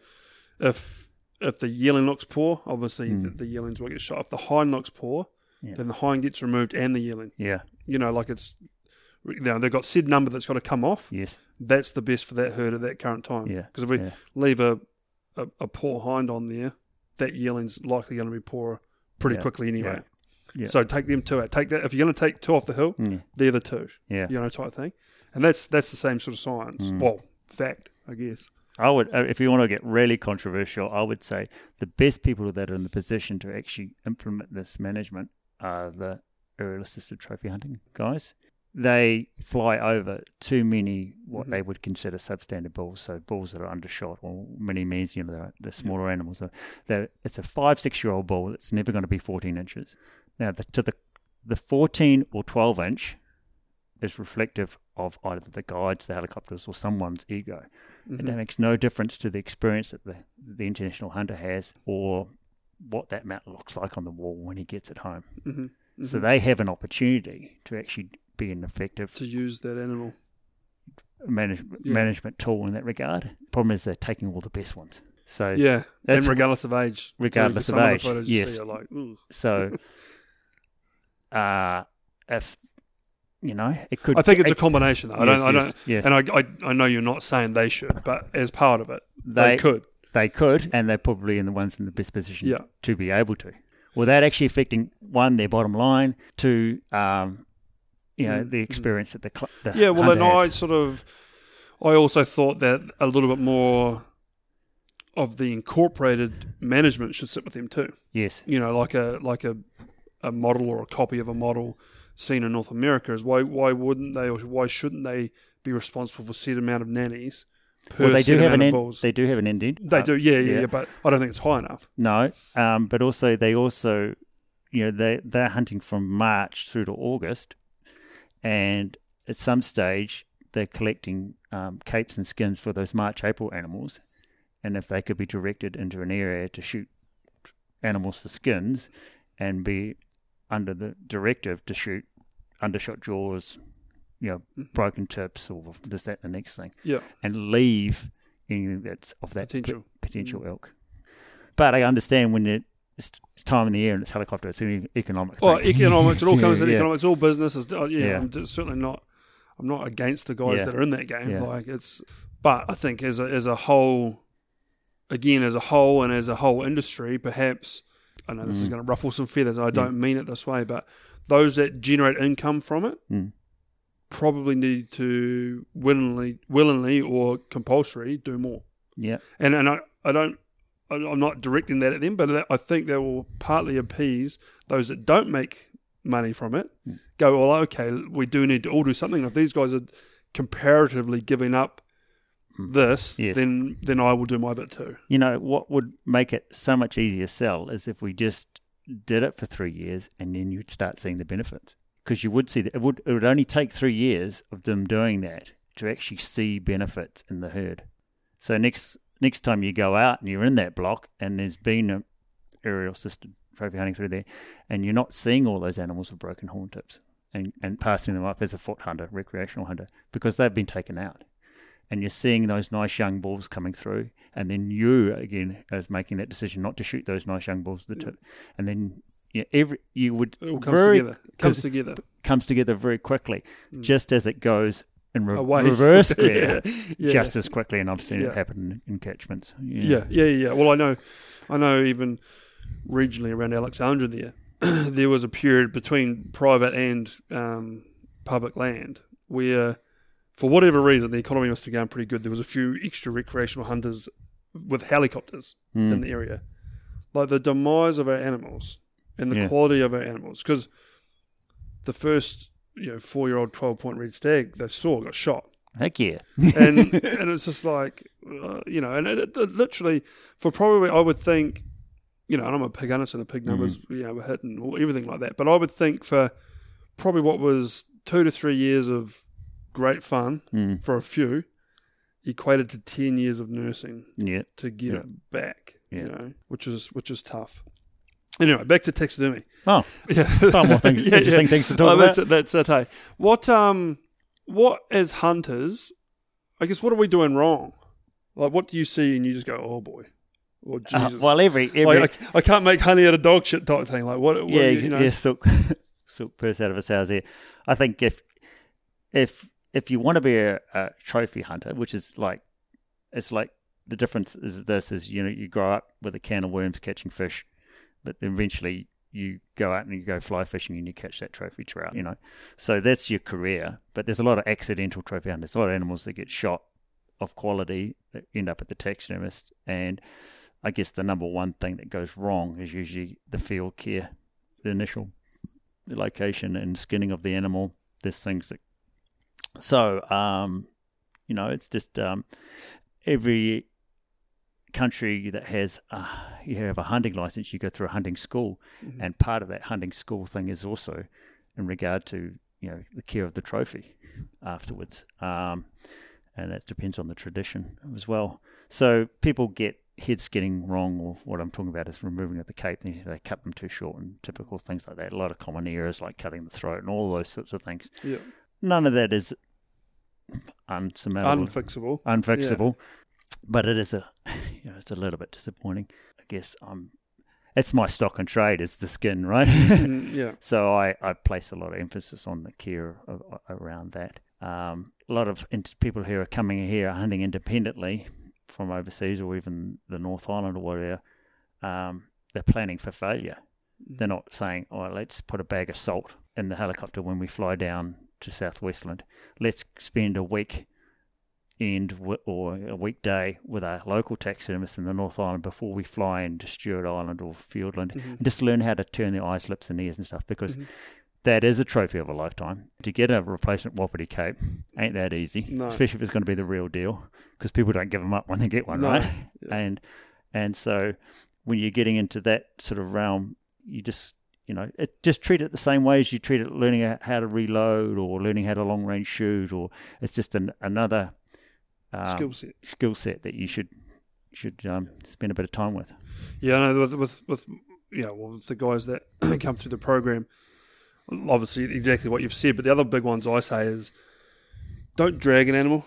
if if the yearling looks poor, obviously Mm. the, the yearlings will get shot. If the hind looks poor, Yeah. then the hind gets removed and the yearling. yeah, You know, like it's you know, they've got said number that's got to come off. yes, That's the best for that herd at that current time. Yeah. Because if we yeah, leave a, a, a poor hind on there, that yearling's likely going to be poor pretty Yeah. quickly anyway. Yeah. So take them two out. Take that if you're going to take two off the hill, Mm. they're the two. yeah. You know, type thing. And that's that's the same sort of science. Mm. Well, fact, I guess. I would, uh, if you want to get really controversial, I would say the best people that are in the position to actually implement this management are the aerial assisted trophy hunting guys. They fly over too many what Mhm. they would consider substandard bulls, so bulls that are undershot or many means, you know, they're, they're smaller animals. So it's a five, six year old bull that's never going to be 14 inches. Now, the, to the the 14 or 12 inch is reflective of either the guides, the helicopters, or someone's ego. Mhm. And that makes no difference to the experience that the, the international hunter has or what that mount looks like on the wall when he gets it home. Mhm. So Mhm. they have an opportunity to actually be an effective to use that animal. manage, Yeah. management tool in that regard. Problem is they're taking all the best ones. So Yeah, and regardless of age. Regardless of age, the photos you yes. like, so *laughs* uh, if you know it could. I think it's it, a combination. Though. I yes, don't. I don't. yes. And I, I, I know you're not saying they should, but as part of it, they, they could. they could, and they're probably in the ones in the best position Yeah. to be able to, without actually affecting one their bottom line, two, um, you know, Mm, the mm. experience that the, cl- the Yeah. Well, and hunter I sort of, I also thought that a little bit more of the incorporated management should sit with them too. yes, You know, like a like a a model or a copy of a model seen in North America is why why wouldn't they or why shouldn't they be responsible for a set amount of nannies per well, they do have an end, they do have an ending. They do, yeah, yeah, yeah. yeah, but I don't think it's high enough. No, um, but also they also, you know, they they're hunting from March through to August, and at some stage they're collecting um, capes and skins for those March April animals, and if they could be directed into an area to shoot animals for skins, and be under the directive to shoot undershot jaws, you know, Mhm. broken tips or this that and the next thing, Yeah, and leave anything that's of that p- potential. potential Mm. ilk. But I understand when it, it's, it's time in the year and it's helicopter, it's an economic thing. economics. It all comes Yeah, *laughs* in yeah. economics. It's all business. It's, uh, yeah, Yeah. I'm certainly not. I'm not against the guys that are in that game. Like it's, but I think as a as a whole, again as a whole and as a whole industry, perhaps I know this is Mm. going to ruffle some feathers. I don't mean it this way, but those that generate income from it Mm. probably need to willingly, willingly or compulsory do more. Yeah, And and I, I don't I'm not directing that at them, but I think that will partly appease those that don't make money from it. Mm. Go, well, okay, we do need to all do something. If these guys are comparatively giving up Mm. this, Yes. then then I will do my bit too. you know what would make it so much easier to sell is if we just did it for three years and then you'd start seeing the benefits because you would see that it would it would only take three years of them doing that to actually see benefits in the herd. So next next time you go out and you're in that block and there's been a aerial assisted trophy hunting through there, and you're not seeing all those animals with broken horn tips and, and passing them up as a foot hunter, recreational hunter, because they've been taken out. And you're seeing those nice young bulls coming through, and then you again as making that decision not to shoot those nice young bulls with the tip, and then yeah, every you would It all comes very together. Comes together. comes together very quickly, Mm. just as it goes in re- Away. reverse *laughs* gear, yeah. just as quickly. And I've seen Yeah. it happen in catchments. Yeah, yeah, yeah. yeah. Well, I know, I know. Even regionally around Alexandra, there, *clears throat* there was a period between private and um, public land where, for whatever reason, the economy must have gone pretty good. There was a few extra recreational hunters with helicopters Mm. in the area, like the demise of our animals and the Yeah. quality of our animals. Because the first, you know, four-year-old twelve-point red stag they saw got shot Heck yeah. *laughs* and and it's just like uh, you know, and it, it, it literally for probably I would think, you know, and I'm a pig hunter, so the pig numbers you know were hitting or everything like that. But I would think for probably what was two to three years of great fun Mm. for a few, equated to ten years of nursing Yeah. to get Yeah. it back. Yeah. You know, which is which is tough. Anyway, back to taxidermy. Oh, *laughs* Yeah, Some more things- *laughs* interesting things to talk oh, about. That's it. That's it. Hey, what um, what as hunters, I guess, what are we doing wrong? Like, what do you see and you just go, oh boy, or uh, Jesus? well, every every like, I, I can't make honey out of dog shit type thing. Like, what? what yeah, you, you know, yeah, silk, *laughs* silk purse out of a sow's ear. I think if if if you want to be a, a trophy hunter, which is like it's like the difference is this is you know you grow up with a can of worms catching fish, but eventually you go out and you go fly fishing and you catch that trophy trout. You know, so that's your career. But there's a lot of accidental trophy hunters. A lot of animals that get shot of quality that end up at the taxidermist and. I guess the number one thing that goes wrong is usually the field care, the initial location and skinning of the animal. There's things that so um, you know it's just um, every country that has uh, you have a hunting license, you go through a hunting school, and part of that hunting school thing is also in regard to you know the care of the trophy afterwards, um, and that depends on the tradition as well. So people get head skinning wrong, or what I'm talking about is removing of the cape. They, they cut them too short, and typical things like that. A lot of common errors like cutting the throat and all those sorts of things. yeah, None of that is unsurmountable unfixable. unfixable. But it is a, *laughs* you know, it's a little bit disappointing. I guess I'm. It's my stock and trade is the skin, right? Mm, *laughs* yeah, so I, I place a lot of emphasis on the care of, around that. Um, a lot of in- people who are coming here are hunting independently from overseas or even the North Island or whatever, um, they're planning for failure. They're not saying, "Oh, let's put a bag of salt in the helicopter when we fly down to South Westland. Let's spend a week end w- or a weekday with a local taxidermist in the North Island before we fly into Stewart Island or Fiordland, mm-hmm. and just learn how to turn the eyes, lips, and ears and stuff because." Mm-hmm. That is a trophy of a lifetime. To get a replacement Wapiti cape ain't that easy, No. especially if it's going to be the real deal, because people don't give them up when they get one, No. right? And and so when you're getting into that sort of realm, you just you know it just treat it the same way as you treat it learning how to reload or learning how to long range shoot, or it's just an, another um, skill set. skill set that you should should um, spend a bit of time with. Yeah, I know with with with yeah, well, with the guys that *clears throat* come through the program, obviously exactly what you've said. But the other big ones I say is don't drag an animal.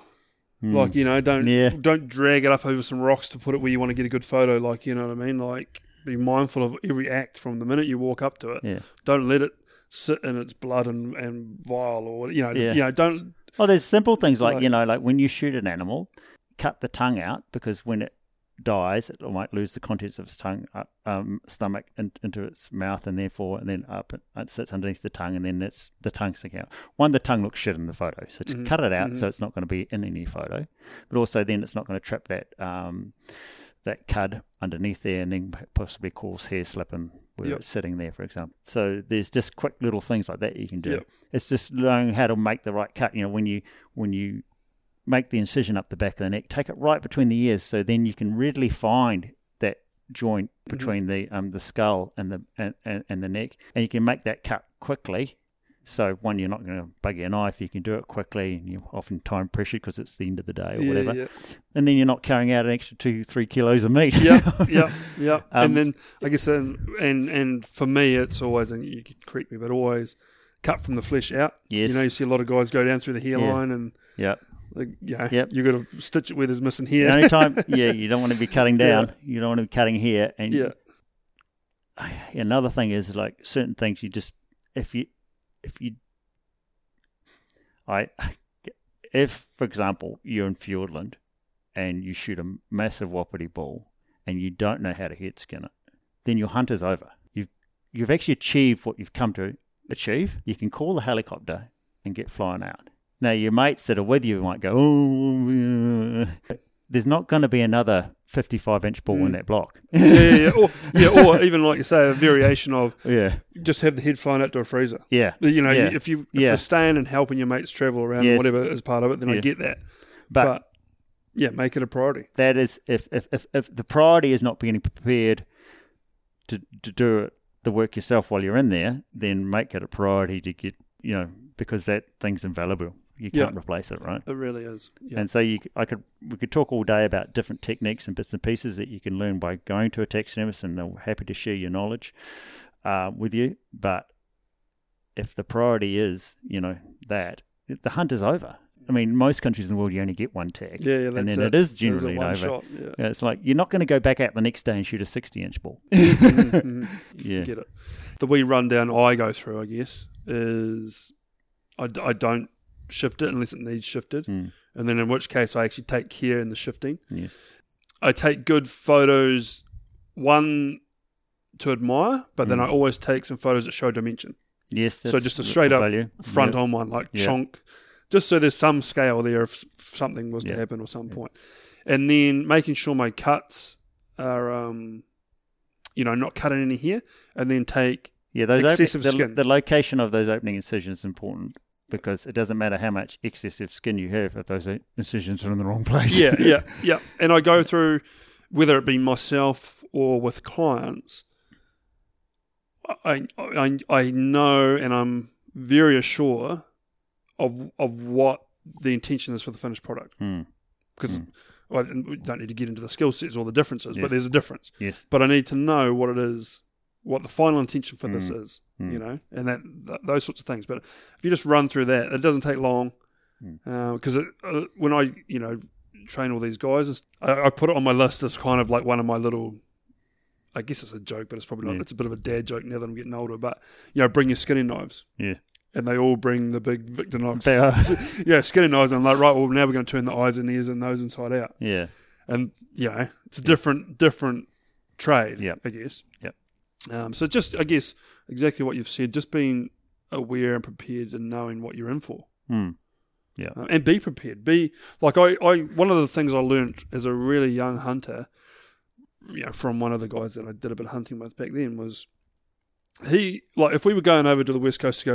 Like you know, don't. Yeah. don't drag it up over some rocks to put it where you want to get a good photo. Like you know what I mean. Like be mindful of every act from the minute you walk up to it. Yeah. Don't let it sit in its blood and, and vile or you know Yeah. you know don't Oh, there's simple things like, Like- you know, like when you shoot an animal, cut the tongue out because when it dies, it might lose the contents of its tongue, uh, um, stomach in, into its mouth, and therefore, and then up it, it sits underneath the tongue, and then it's the tongue sticking out. One, the tongue looks shit in the photo, so just cut it out so it's not going to be in any photo, but also then it's not going to trap that um, that cud underneath there, and then possibly cause hair slipping where Yep. it's sitting there, for example. So there's just quick little things like that you can do. Yep. It's just learning how to make the right cut. You know, when you when you make the incision up the back of the neck, take it right between the ears, so then you can readily find that joint between the um the skull and the and, and, and the neck, and you can make that cut quickly. So one, you're not going to bug your knife. You can do it quickly, and you're often time pressured because it's the end of the day or yeah, whatever. yeah. And then you're not carrying out an extra two, three kilos of meat. yeah, *laughs* yeah, yeah. Um, and then I guess then, and and for me, it's always and you can correct me, but always cut from the flesh out. Yes. You know, you see a lot of guys go down through the hairline and yeah. like, you know, Yep. you got to stitch it where there's missing The hair. only *laughs* time, yeah, you don't want to be cutting down. Yeah. You don't want to be cutting here. And yeah, *sighs* another thing is like certain things you just if you if you I if for example you're in Fiordland and you shoot a massive wapiti bull and you don't know how to head skin it, then your hunt is over. You've you've actually achieved what you've come to achieve. You can call the helicopter and get flying out. Now your mates that are with you might go, oh, uh," there's not going to be another 55 inch bull in mm. that block. *laughs* yeah, yeah, yeah. Or, yeah, or even like you say, a variation of *laughs* yeah, just have the head flown out to a freezer. yeah. You know, Yeah. if you if Yeah. you're staying and helping your mates travel around Yes. whatever is part of it, then I get that. But, But, yeah, make it a priority. that is if, if, if, if the priority is not being prepared to to do it, the work yourself while you're in there, then make it a priority to get you know because that thing's invaluable. You can't replace it, right? It really is. Yeah. And so you, I could, we could talk all day about different techniques and bits and pieces that you can learn by going to a taxidermist, and they're happy to share your knowledge uh, with you. But if the priority is, you know, that the hunt is over. I mean, most countries in the world you only get one tag, yeah, yeah, and then it. it is generally over. shot. Yeah. Yeah, it's like you're not going to go back out the next day and shoot a 60 inch ball. *laughs* Mhm. Yeah, Get it. The wee rundown I go through, I guess, is I don't shift it unless it needs shifted. Mm. And then in which case I actually take care in the shifting. yes, I take good photos, one to admire, but then Mm. I always take some photos that show dimension. yes. So just a straight up value. Front Yeah. on one, like Yeah. chonk, just so there's some scale there if something was to happen or some point. And then making sure my cuts are, um, you know, not cutting any here, and then take Yeah, those excessive open, the, skin. the location of those opening incisions is important because it doesn't matter how much excessive skin you have if those incisions are in the wrong place. yeah, yeah, *laughs* yeah. And I go through whether it be myself or with clients. I I I know, and I'm very assured of of what the intention is for the finished product Hmm. because. I we don't need to get into the skill sets or the differences, but there's a difference. Yes. But I need to know what it is, what the final intention for this Mm. is, Mm. you know, and that, that those sorts of things. But if you just run through that, it doesn't take long Mm. because uh, when I, you know, train all these guys, I, I put it on my list as kind of like one of my little. I guess it's a joke, but it's probably not. Yeah. It's a bit of a dad joke now that I'm getting older. But you know, bring your skinning knives, Yeah. and they all bring the big Victor knives. They are. *laughs* yeah, skinning knives. And I'm like, right, well, now we're going to turn the eyes and ears and nose inside out Yeah. and you know it's a different different trade Yep. i guess Yep. Um, so just i guess exactly what you've said just being aware and prepared and knowing what you're in for Hmm. uh, and be prepared be like I, I one of the things i learned as a really young hunter you know from one of the guys that i did a bit of hunting with back then was he like if we were going over to the west coast to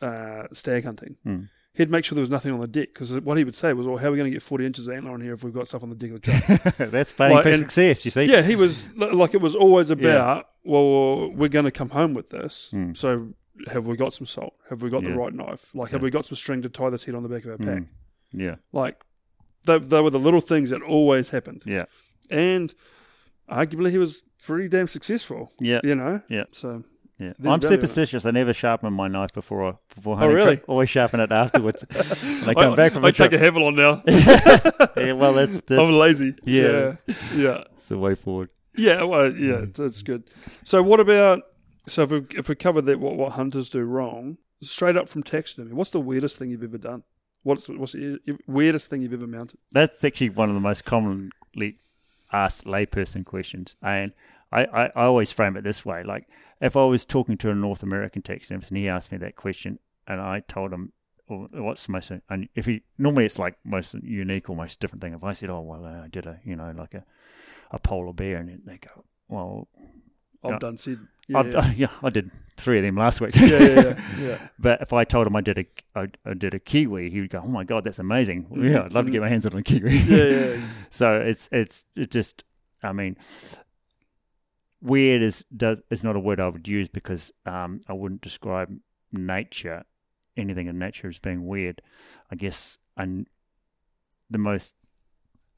go uh, stag hunting Hmm. He'd make sure there was nothing on the deck because what he would say was well how are we going to get 40 inches of antler on here if we've got stuff on the deck of the truck *laughs* That's paying Like, for success, you see. yeah, he was like it was always about. Well, we're going to come home with this. Mm. So, have we got some salt? Have we got Yeah. the right knife? Like, have we got some string to tie this head on the back of our pack? Mm. Yeah. Like, they, they were the little things that always happened. Yeah. And arguably, he was pretty damn successful. Yeah. You know. Yeah. So Yeah. There's I'm value in it. superstitious. I never sharpen my knife before I before Oh, hunting. really? trip. Always sharpen it afterwards. *laughs* when I come I, back from I a trip. take a Havalon now. *laughs* yeah, well, that's, *laughs* that's I'm lazy. Yeah. Yeah. Yeah. that's the way forward. Yeah, well, yeah, that's good. So, what about so if we if we covered that, what what hunters do wrong, straight up from taxidermy, what's the weirdest thing you've ever done? What's what's the weirdest thing you've ever mounted? That's actually one of the most commonly asked layperson questions. And I, I, I always frame it this way. Like, if I was talking to a North American taxidermist and he asked me that question and I told him, well, what's the most, and if he, normally it's like most unique or most different thing. If I said, oh, well, uh, I did a, you know, like a, a polar bear, and they go, well, I've Yeah. done said. Yeah, I, yeah. *laughs* yeah, I did three of them last week. yeah, yeah, yeah, *laughs* yeah. But if I told him I did a I, I did a kiwi, he would go, "Oh my god, that's amazing! Yeah, I'd love to get my hands on a kiwi." Mm-hmm. yeah, yeah. *laughs* so it's it's it just, I mean, weird is does is not a word I would use because um, I wouldn't describe nature, anything in nature as being weird. I guess and the most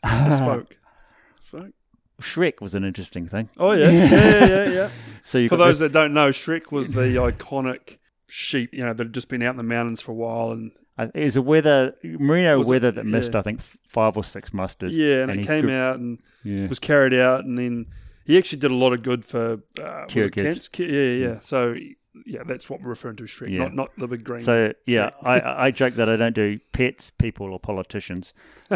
Spoke. *laughs* Spoke. Shrek was an interesting thing. Oh yeah, yeah, yeah, yeah. yeah. *laughs* So you For those this, that don't know, Shrek was the iconic sheep. You know that had just been out in the mountains for a while, and uh, it was a wether merino wether that missed yeah. I think five or six musters. yeah, and, it came grew- out and Yeah. was carried out, and then he actually did a lot of good for uh, Cure kids. cancer? Yeah, yeah, yeah. So yeah, that's what we're referring to as Shrek, Yeah. not not the big green. So yeah, I, I joke that I don't do pets, people, or politicians,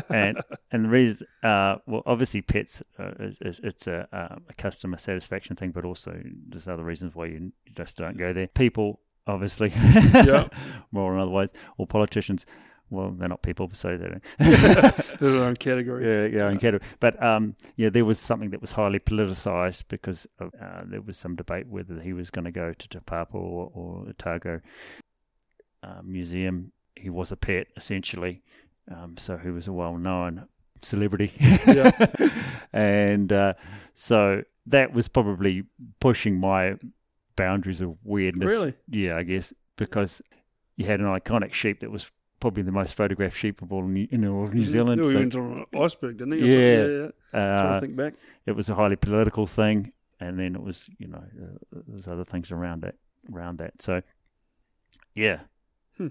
and *laughs* and the reason, uh, well, obviously pets, uh, is, is it's a, uh, a customer satisfaction thing, but also there's other reasons why you just don't go there. People, obviously, Yeah. *laughs* more or otherwise, or politicians. Well, they're not people, so they don't. *laughs* their *laughs* own category. Yeah, yeah, in Canada. But um, yeah, there was something that was highly politicised because of, uh, there was some debate whether he was going to go to Te Papa or, or Otago uh, Museum. He was a pet, essentially, um, so he was a well-known celebrity. Yeah. *laughs* and uh, so that was probably pushing my boundaries of weirdness. Really? Yeah, I guess because you had an iconic sheep that was probably the most photographed sheep of all New, in all of New Yeah, Zealand. He so, went on an iceberg, didn't he? Yeah. yeah, yeah. Trying uh, to think back. it was a highly political thing, and then it was you know uh, there's other things around it around that. So yeah, Hmm.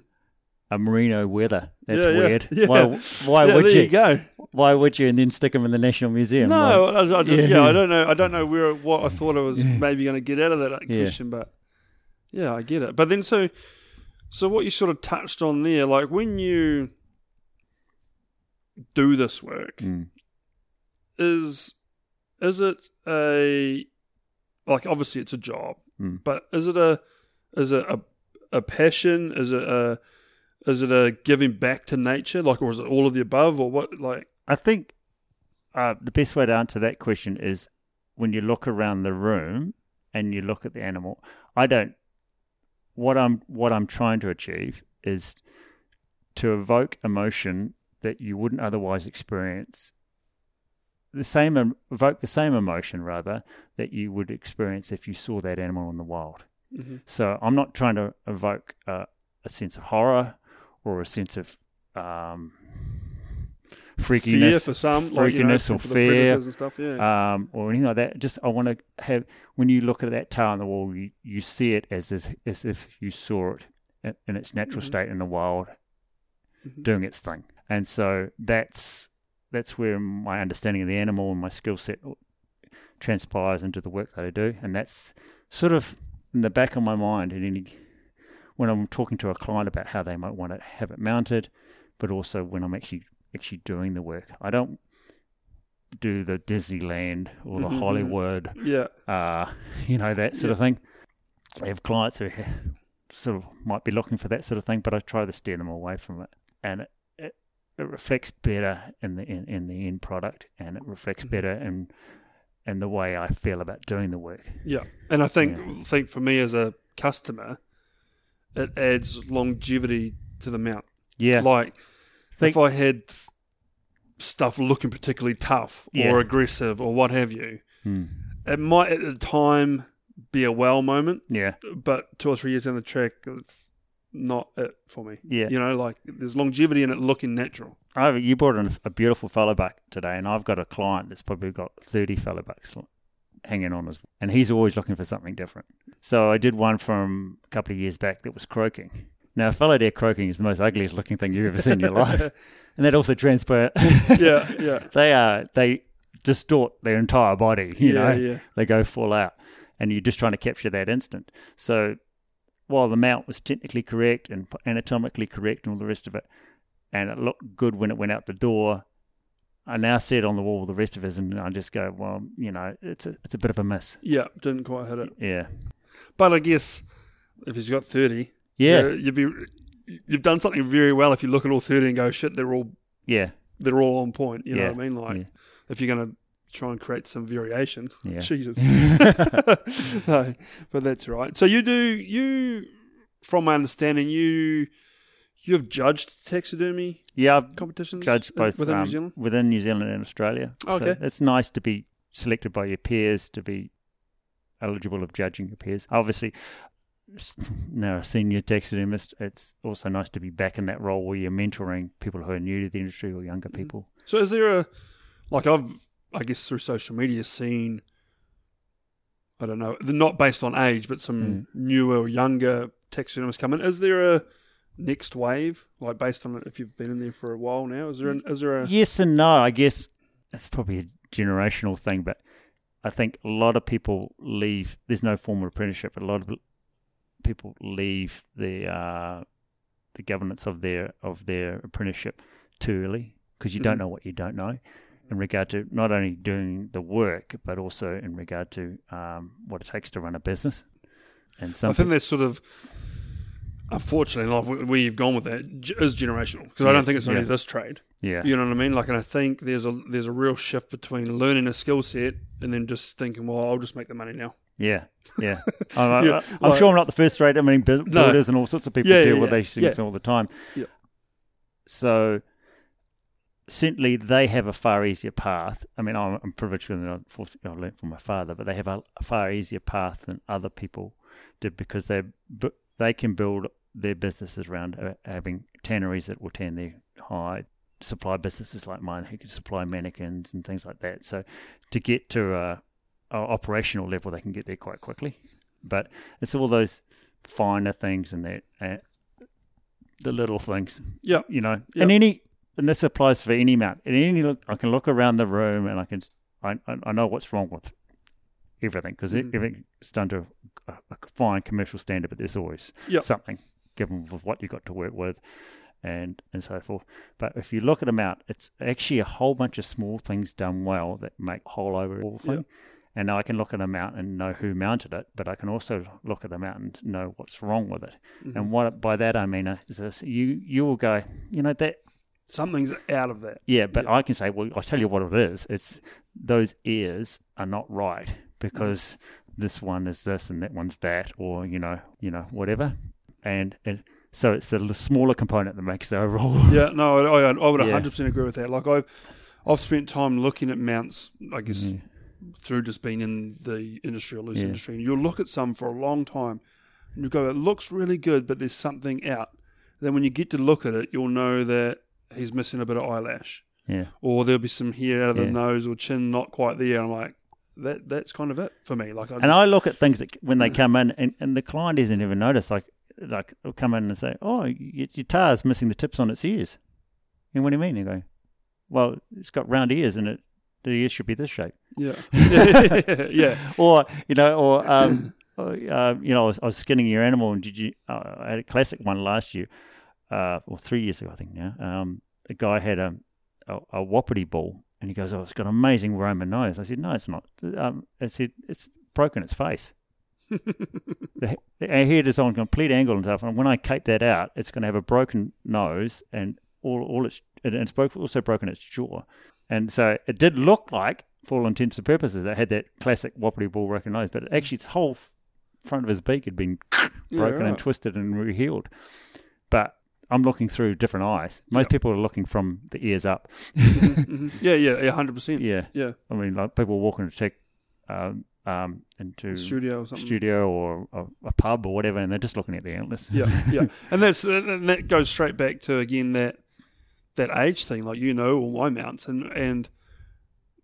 a merino wether. That's Yeah, weird. Why? Why would there you? you go. Why would you? And then stick them in the National Museum? No, Like, I, I, Yeah. yeah. I don't know. I don't know where what I thought I was *laughs* maybe going to get out of that question, but yeah, I get it. But then so, so what you sort of touched on there, like when you do this work, Mm. is is it a like obviously it's a job, Mm. but is it a is it a a passion? Is it a is it a giving back to nature, like, or is it all of the above, or what? Like, I think uh, the best way to answer that question is when you look around the room and you look at the animal. I don't. What I'm what I'm trying to achieve is to evoke emotion that you wouldn't otherwise experience. The same evoke the same emotion rather that you would experience if you saw that animal in the wild. Mhm. So I'm not trying to evoke uh, a sense of horror or a sense of um, fear freakiness, for some, like, you know, freakiness or fear, stuff. Yeah, um, or anything like that. Just I want to have when you look at that tail on the wall, you, you see it as as, as if you saw it in, in its natural Mhm. state in the wild, Mhm. doing its thing. And so that's that's where my understanding of the animal and my skill set transpires into the work that I do, and that's sort of in the back of my mind at any when I'm talking to a client about how they might want to have it mounted, but also when I'm actually actually doing the work. I don't do the Disneyland or the Mhm. Hollywood, yeah, uh, *laughs* you know, that sort of thing. I have clients who ha- sort of might be looking for that sort of thing, but I try to steer them away from it. And it, it, it reflects better in the in, in the end product, and it reflects Mhm. better in in the way I feel about doing the work. yeah. And I think Yeah. think for me as a customer, it adds longevity to the mount. Yeah, Like if I had stuff looking particularly tough Yeah. or aggressive or what have you, Hmm. it might at the time be a well moment, yeah, but two or three years down the track, it's not it for me. yeah. You know, like there's longevity in it looking natural. I, you brought in a beautiful fallow buck today, and I've got a client that's probably got 30 fallow bucks hanging on his, and he's always looking for something different. So I did one from a couple of years back that was croaking. Now, a fallow deer croaking is the most ugliest looking thing you've ever seen in your *laughs* life, and that also transpire. yeah, yeah. *laughs* they are they distort their entire body. You yeah, know, yeah. they go full out, and you're just trying to capture that instant. So while the mount was technically correct and anatomically correct and all the rest of it, and it looked good when it went out the door, I now see it on the wall with the rest of us, and I just go, well, you know, it's a it's a bit of a miss. Yeah, didn't quite hit it. Yeah, But I guess if he's got 30, yeah, you- you'd be you've done something very well if you look at all 30 and go, shit, they're all yeah, they're all on point. You know what I mean? Like yeah. if you're going to try and create some variation, *laughs* yeah. Jesus. *laughs* *laughs* no, but that's right. So you do you, from my understanding, you you have judged taxidermy Yeah, I've competitions judged both within um, New Zealand. within New Zealand and Australia. Oh, So okay. it's nice to be selected by your peers to be eligible of judging your peers. Obviously, now a senior taxidermist, it's also nice to be back in that role where you're mentoring people who are new to the industry or younger Mm. people. So is there a like I've I guess through social media seen I don't know not based on age but some Mm. newer younger taxidermists come in. Is there a next wave like based on if you've been in there for a while now? Is there an, is there a Yes and no. I guess it's probably a generational thing, but I think a lot of people leave. There's no formal apprenticeship, but a lot of people leave the uh, the governance of their of their apprenticeship too early because you don't know what you don't know in regard to not only doing the work but also in regard to um, what it takes to run a business. And some I think that's sort of unfortunately like where- you've gone with that is generational because I don't think it's only yeah. this trade. Yeah, You know what I mean? Like, and I think there's a there's a real shift between learning a skill set and then just thinking, well, I'll just make the money now. Yeah, *laughs* yeah. I'm, Yeah, I'm like- sure I'm not the first rate. I mean, bu- No. builders and all sorts of people Yeah, deal yeah, with these things all the time. Yeah. So, certainly they have a far easier path. I mean, I'm, I'm privileged with it. Unfortunately, I learned from my father, but they have a, a far easier path than other people did because they they can build their businesses around having tanneries that will tan their hide, supply businesses like mine who can supply mannequins and things like that. So to get to a, a operational level, they can get there quite quickly. But it's all those finer things and that, uh, the little things, Yeah. you know. Yeah. And any, and this applies for any mount. And any look, I can look around the room and I can, I, I I know what's wrong with everything because Mm. everything's done to a, a fine commercial standard, but there's always Yep. something given with what you've got to work with and and so forth. But if you look at them out, it's actually a whole bunch of small things done well that make whole overall thing. Yep. And now I can look at a mount and know who mounted it, but I can also look at a mount and know what's wrong with it. Mm-hmm. And what by that I mean is this: you you will go, you know that Something's out of that. yeah, but I can say, well, I'll tell you what it is. It's those ears are not right because this one is this and that one's that, or you know, you know, whatever. And it, so it's the smaller component that makes the overall. *laughs* Yeah, no, I, I, would Yeah. 100% agree with that. Like I've, I've spent time looking at mounts, I guess, mm-hmm. through just being in the industry or loose Yeah. industry, and you'll look at some for a long time, and you go, it looks really good, but there's something out. Then when you get to look at it, you'll know that he's missing a bit of eyelash, Yeah, or there'll be some hair out of the nose or chin not quite there. I'm like, that that's kind of it for me. Like, I just, and I look at things that when they *laughs* come in, and, and the client isn't even noticed. Like, like they'll come in and say, "Oh, your your guitar's missing the tips on its ears." And what do you mean? You go, "Well, it's got round ears, and it the ears should be this shape." yeah, *laughs* yeah, or you know, or um, uh, you know, I was, I was skinning your animal, and did you? Uh, I had a classic one last year, uh, or three years ago, I think now. Um, a guy had a, a a wapiti bull, and he goes, "Oh, it's got an amazing Roman nose." I said, "No, it's not." Um, I said, "It's broken its face." The, the head is on complete angle and stuff, and when I cape that out, it's going to have a broken nose and all all its and it's also broken its jaw, and so it did look like, for all intents and purposes, it had that classic wobbly bull broken nose, but actually its whole front of his beak had been broken and right. twisted and rehealed. But I'm looking through different eyes. Most people are looking from the ears up. Mhm. yeah, yeah, yeah, hundred percent. *laughs* Yeah, Yeah, I mean, like people walking to check um, um, into studio or something. studio or a, a pub or whatever, and they're just looking at the antlers. yeah, *laughs* yeah, and that's and that goes straight back to again that that age thing, like you know, all my mounts and and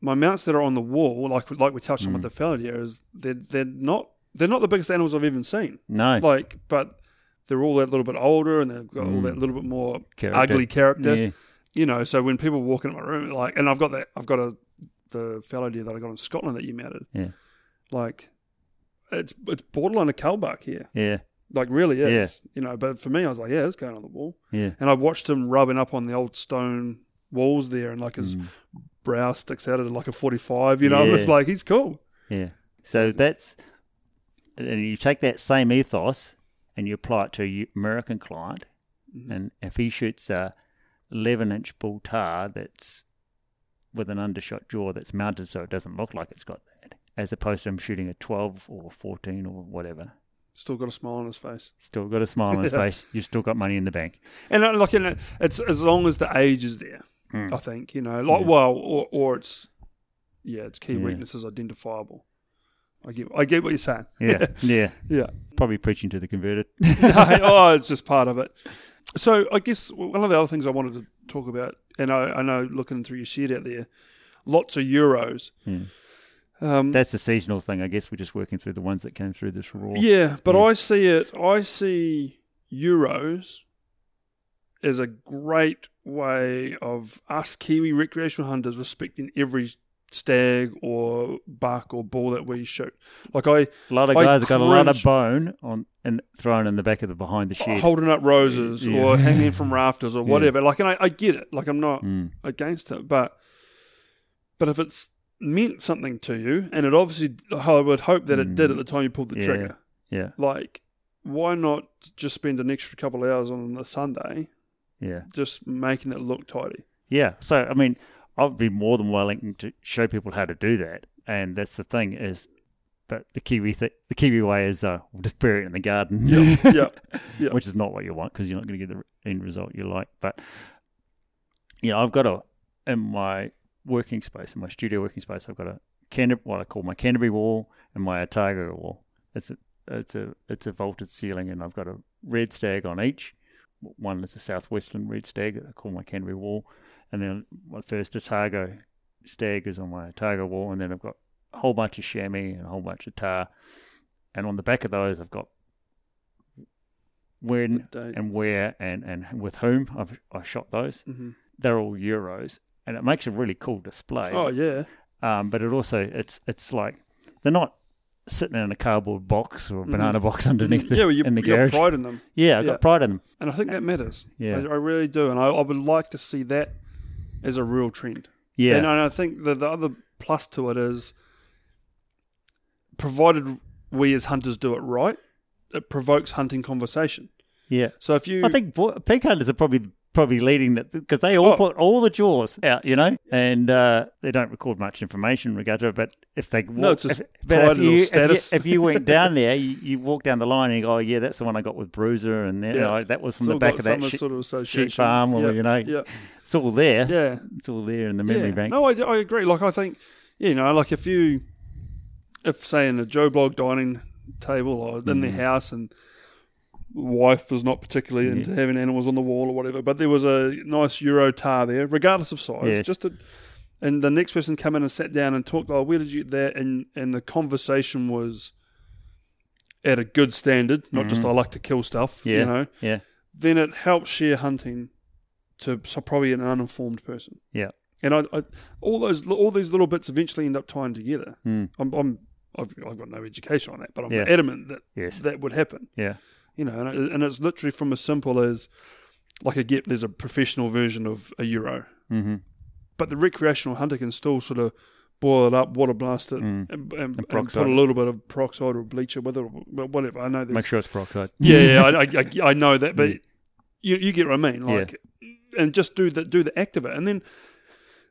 my mounts that are on the wall, like like we touched on Mm. with the fallow deer, is they're they're not they're not the biggest animals I've even seen. No, Like, but they're all that little bit older and they've got all that little bit more Mm. Character. ugly character. Yeah. You know, so when people walk into my room, like, and I've got that, I've got a the fallow deer that I got in Scotland that you mounted, yeah, like. It's it's borderline a cullbuck here, yeah, like really is, Yeah. you know. But for me, I was like, yeah, it's going on the wall. yeah. And I watched him rubbing up on the old stone walls there, and like his Mm. brow sticks out at like a forty-five. You know, Yeah. it's like he's cool. Yeah. So that's, and you take that same ethos and you apply it to a U- American client, Mm-hmm. and if he shoots a 11 inch bull tahr that's with an undershot jaw that's mounted so it doesn't look like it's got that, as opposed to him shooting a 12 or 14 or whatever, Still got a smile on his face. still got a smile on his *laughs* face, you've still got money in the bank. And uh, like, you know, it's as long as the age is there. Mm. I think you know, like, well, or or it's yeah, its key Yeah. weakness is identifiable. I get, I get what you're saying. Yeah. *laughs* yeah. yeah. Probably preaching to the converted. *laughs* oh, it's just part of it. So I guess one of the other things I wanted to talk about, and I, I know looking through your shed out there, lots of euros. Um, That's a seasonal thing. I guess we're just working through the ones that came through this roar. Yeah, but Yeah. I see it. I see Euros as a great way of us Kiwi recreational hunters respecting every stag or buck or bull that we shoot. Like I A lot of I guys have got a lot of bone on and thrown in the back of the behind the shed. holding up roses Yeah. or hanging from rafters or Yeah. whatever. Like, and I, I get it. Like, I'm not Mm. against it, but but if it's meant something to you, and it obviously, I would hope that it did at the time you pulled the Mm. Yeah. trigger. Yeah, like why not just spend an extra couple of hours on a Sunday yeah, just making it look tidy? yeah. So I mean, I'd be more than willing to show people how to do that, and that's the thing is, but the Kiwi th- the Kiwi way is uh, we'll just bury it in the garden, *laughs* yeah, yeah. which is not what you want because you're not going to get the end result you like. But you know, I've got a in my working space, in my studio working space, I've got a Canter- what I call my Canterbury wall and my Otago wall. It's a it's a it's a vaulted ceiling, and I've got a red stag on each one is a southwestern red stag I call my Canterbury wall, and then my first Otago stag is on my Otago wall, and then I've got a whole bunch of chamois and a whole bunch of tahr, and on the back of those I've got when and where and, and with whom I've I shot those. Mhm. They're all euros, and it makes a really cool display. Oh yeah, Um, but it also it's it's like they're not sitting in a cardboard box or a banana box underneath Mhm. the yeah. Well, you, in the garage. pride in them, Yeah, I Yeah. got pride in them. and I think that matters. Yeah. I, I really do, and I, I would like to see that as a real trend. Yeah, And I I think the, the other plus to it is, provided we as hunters do it right, it provokes hunting conversation. yeah. So if you, I think vo- pig hunters are probably probably leading that because they all Oh. put all the jaws out, you know, and uh, they don't record much information regarding it. But if they No, it's just if, if you, if you if you went down *laughs* there, you, you walk down the line and you go, oh yeah, that's the one I got with Bruiser, and then, Yeah. oh, that was from it's the back of that sheep, sort of sheep farm, or yeah. you know, yeah, it's all there. yeah. It's all there in the memory yeah. bank. No, I, I agree. Like I think, you know, like if you, if say in a Joe Blog dining table or in their house and wife was not particularly into having animals on the wall or whatever, but there was a nice Euro tahr there, regardless of size, Yes. just to, and the next person come in and sat down and talked, oh, where did you get that? And, and the conversation was at a good standard, not just I like to kill stuff, Mm-hmm. yeah, you know, yeah, then it helps share hunting to so probably an uninformed person. yeah. And I, I, all those, all these little bits eventually end up tying together. Mm. I'm, I'm, I've, I've got no education on that, but I'm Yeah. adamant that Yes. that would happen. Yeah. You know, and, it, and it's literally from as simple as, like, a get there's a professional version of a euro, Mm-hmm. but the recreational hunter can still sort of boil it up, water blast it, and, and, and put a little bit of peroxide or bleach or whatever. I know there's Make sure it's peroxide. yeah, yeah, *laughs* I, I, I know that, but you, you get what I mean. Like, and just do the do the act of it, and then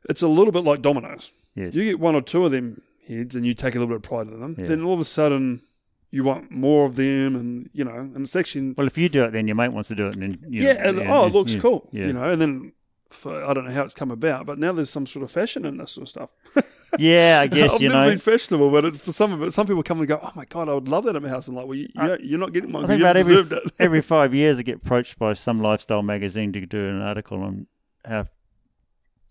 it's a little bit like dominoes. Yes. You get one or two of them heads, and you take a little bit of pride in them. Yeah. Then all of a sudden, you want more of them, and you know, and it's actually Well, if you do it, then your mate wants to do it, and then you yeah, know, and, oh, it looks yeah, cool, Yeah, you know, and then. For, I don't know how it's come about, but now there's some sort of fashion in this sort of stuff. *laughs* yeah. I guess I've you never know. been fashionable, but it's, for some of it, some people come and go, "Oh my god, I would love that at my house." I'm like, "Well, you, you're not getting one. I think about every it." every *laughs* five years, I get approached by some lifestyle magazine to do an article on how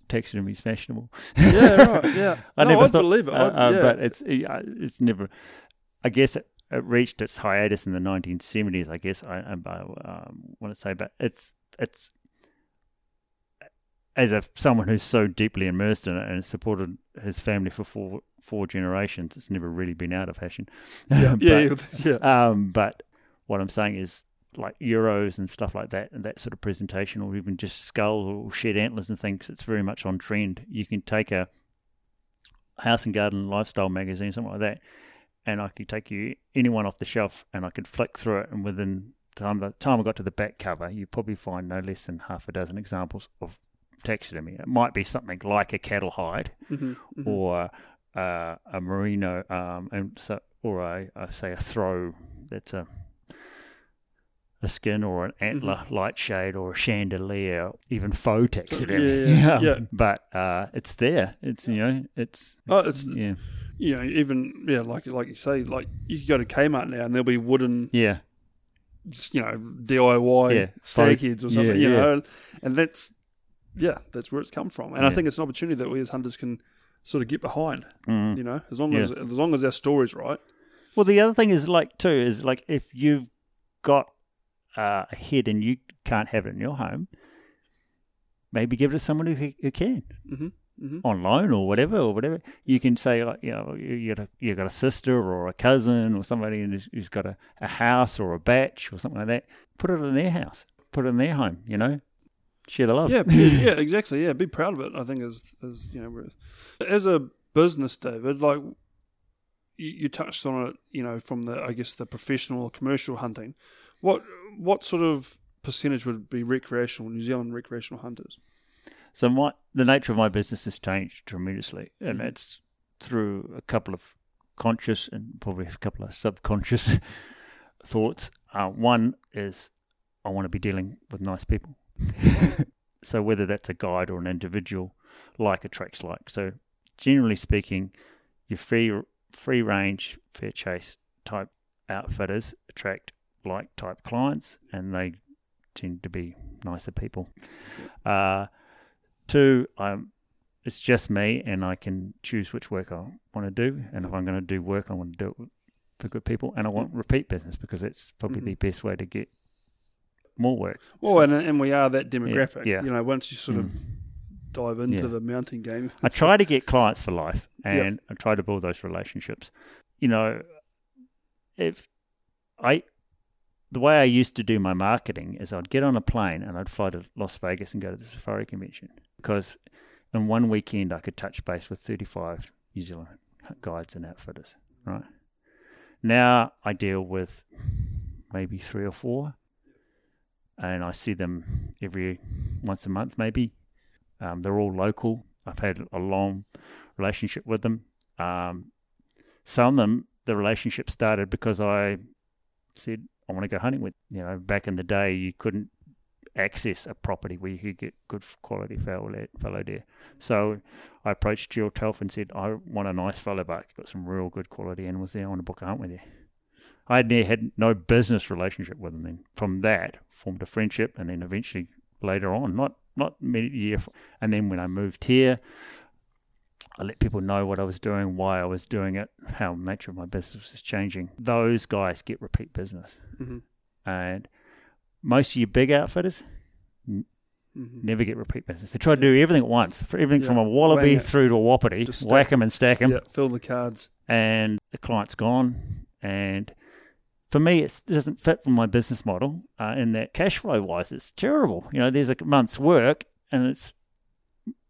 taxidermy is fashionable. yeah, right. Yeah, *laughs* I no, never I'd thought, believe it. uh, uh, yeah. but it's it's never. I guess it, it reached its hiatus in the 1970s. I guess I, I um, want to say, but it's it's as a someone who's so deeply immersed in it and supported his family for four four generations. It's never really been out of fashion. *laughs* yeah, But- yeah, yeah. um, but what I'm saying is like euros and stuff like that, and that sort of presentation, or even just skulls or shed antlers and things. It's very much on trend. You can take a house and garden lifestyle magazine, something like that, and I could take you anyone off the shelf, and I could flick through it, and within time the time I got to the back cover, you probably find no less than half a dozen examples of taxidermy. It might be something like a cattle hide Mm-hmm, or uh, a merino, um, and so, or a, I say a throw that's a a skin or an antler light shade or a chandelier, even faux taxidermy. Mm-hmm. yeah, *laughs* yeah, yeah. But uh, it's there. It's you know, it's, Oh, it's- it's- yeah, You know, even yeah, like like you say, like you can go to Kmart now and there'll be wooden, yeah, you know, DIY Yeah, stag heads or something. yeah, you yeah. know, and that's yeah, that's where it's come from. And I think it's an opportunity that we as hunters can sort of get behind. Mhm. You know, as long Yeah. as as long as our story's right. Well, the other thing is like too is like if you've got uh, a head and you can't have it in your home, maybe give it to someone who who can hmm hmm on loan or whatever or whatever. You can say like you know you got a you got a sister or a cousin or somebody who's, who's got a, a house or a bach or something like that. Put it in their house. Put it in their home. You know, share the love. Yeah, *laughs* yeah, exactly. Yeah, be proud of it. I think as as you know, as a business, David, like you, you touched on it. You know, from the I guess the professional or commercial hunting. What what sort of percentage would be recreational New Zealand recreational hunters? So my the nature of my business has changed tremendously, and it's through a couple of conscious and probably a couple of subconscious *laughs* thoughts. Uh, one is I want to be dealing with nice people. *laughs* so whether that's a guide or an individual, like attracts like. So generally speaking, your free free range, fair chase type outfitters attract like type clients, and they tend to be nicer people. Uh, two, I'm, it's just me, and I can choose which work I want to do. And if I'm going to do work, I want to do it for good people, and I want repeat business because it's probably Mhm. the best way to get more work. Well, So- and and we are that demographic. yeah. You know, once you sort of Mm. dive into Yeah. the mounting game, I try to get clients for life, and I try to build those relationships. You know, if I, the way I used to do my marketing is I'd get on a plane and I'd fly to Las Vegas and go to the safari convention because in one weekend I could touch base with 35 New Zealand guides and outfitters, right? Now I deal with maybe three or four, and I see them every once a month, maybe. Um, they're all local. I've had a long relationship with them. Um, some of them, the relationship started because I said I want to go hunting with. You know, back in the day, you couldn't access a property where you could get good quality fallow fallow deer. So I approached Jill Telf and said, I want a nice fallow buck. Got some real good quality animals there. I want to book a hunt with you. I had, near had no business relationship with them. Then from that, formed a friendship, and then eventually later on, not not many year, and then when I moved here, I let people know what I was doing, why I was doing it, how the nature of my business was changing. Those guys get repeat business, Mhm. and most of your big outfitters Mhm. never get repeat business. They try to do everything at once, for everything Yeah. from a wallaby Wang it. through to a wapiti, Just whack them and stack them yeah, fill the cards. and the client's gone. And for me, it's, it doesn't fit for my business model. Uh, in that cash flow wise, it's terrible. You know, there's a month's work and it's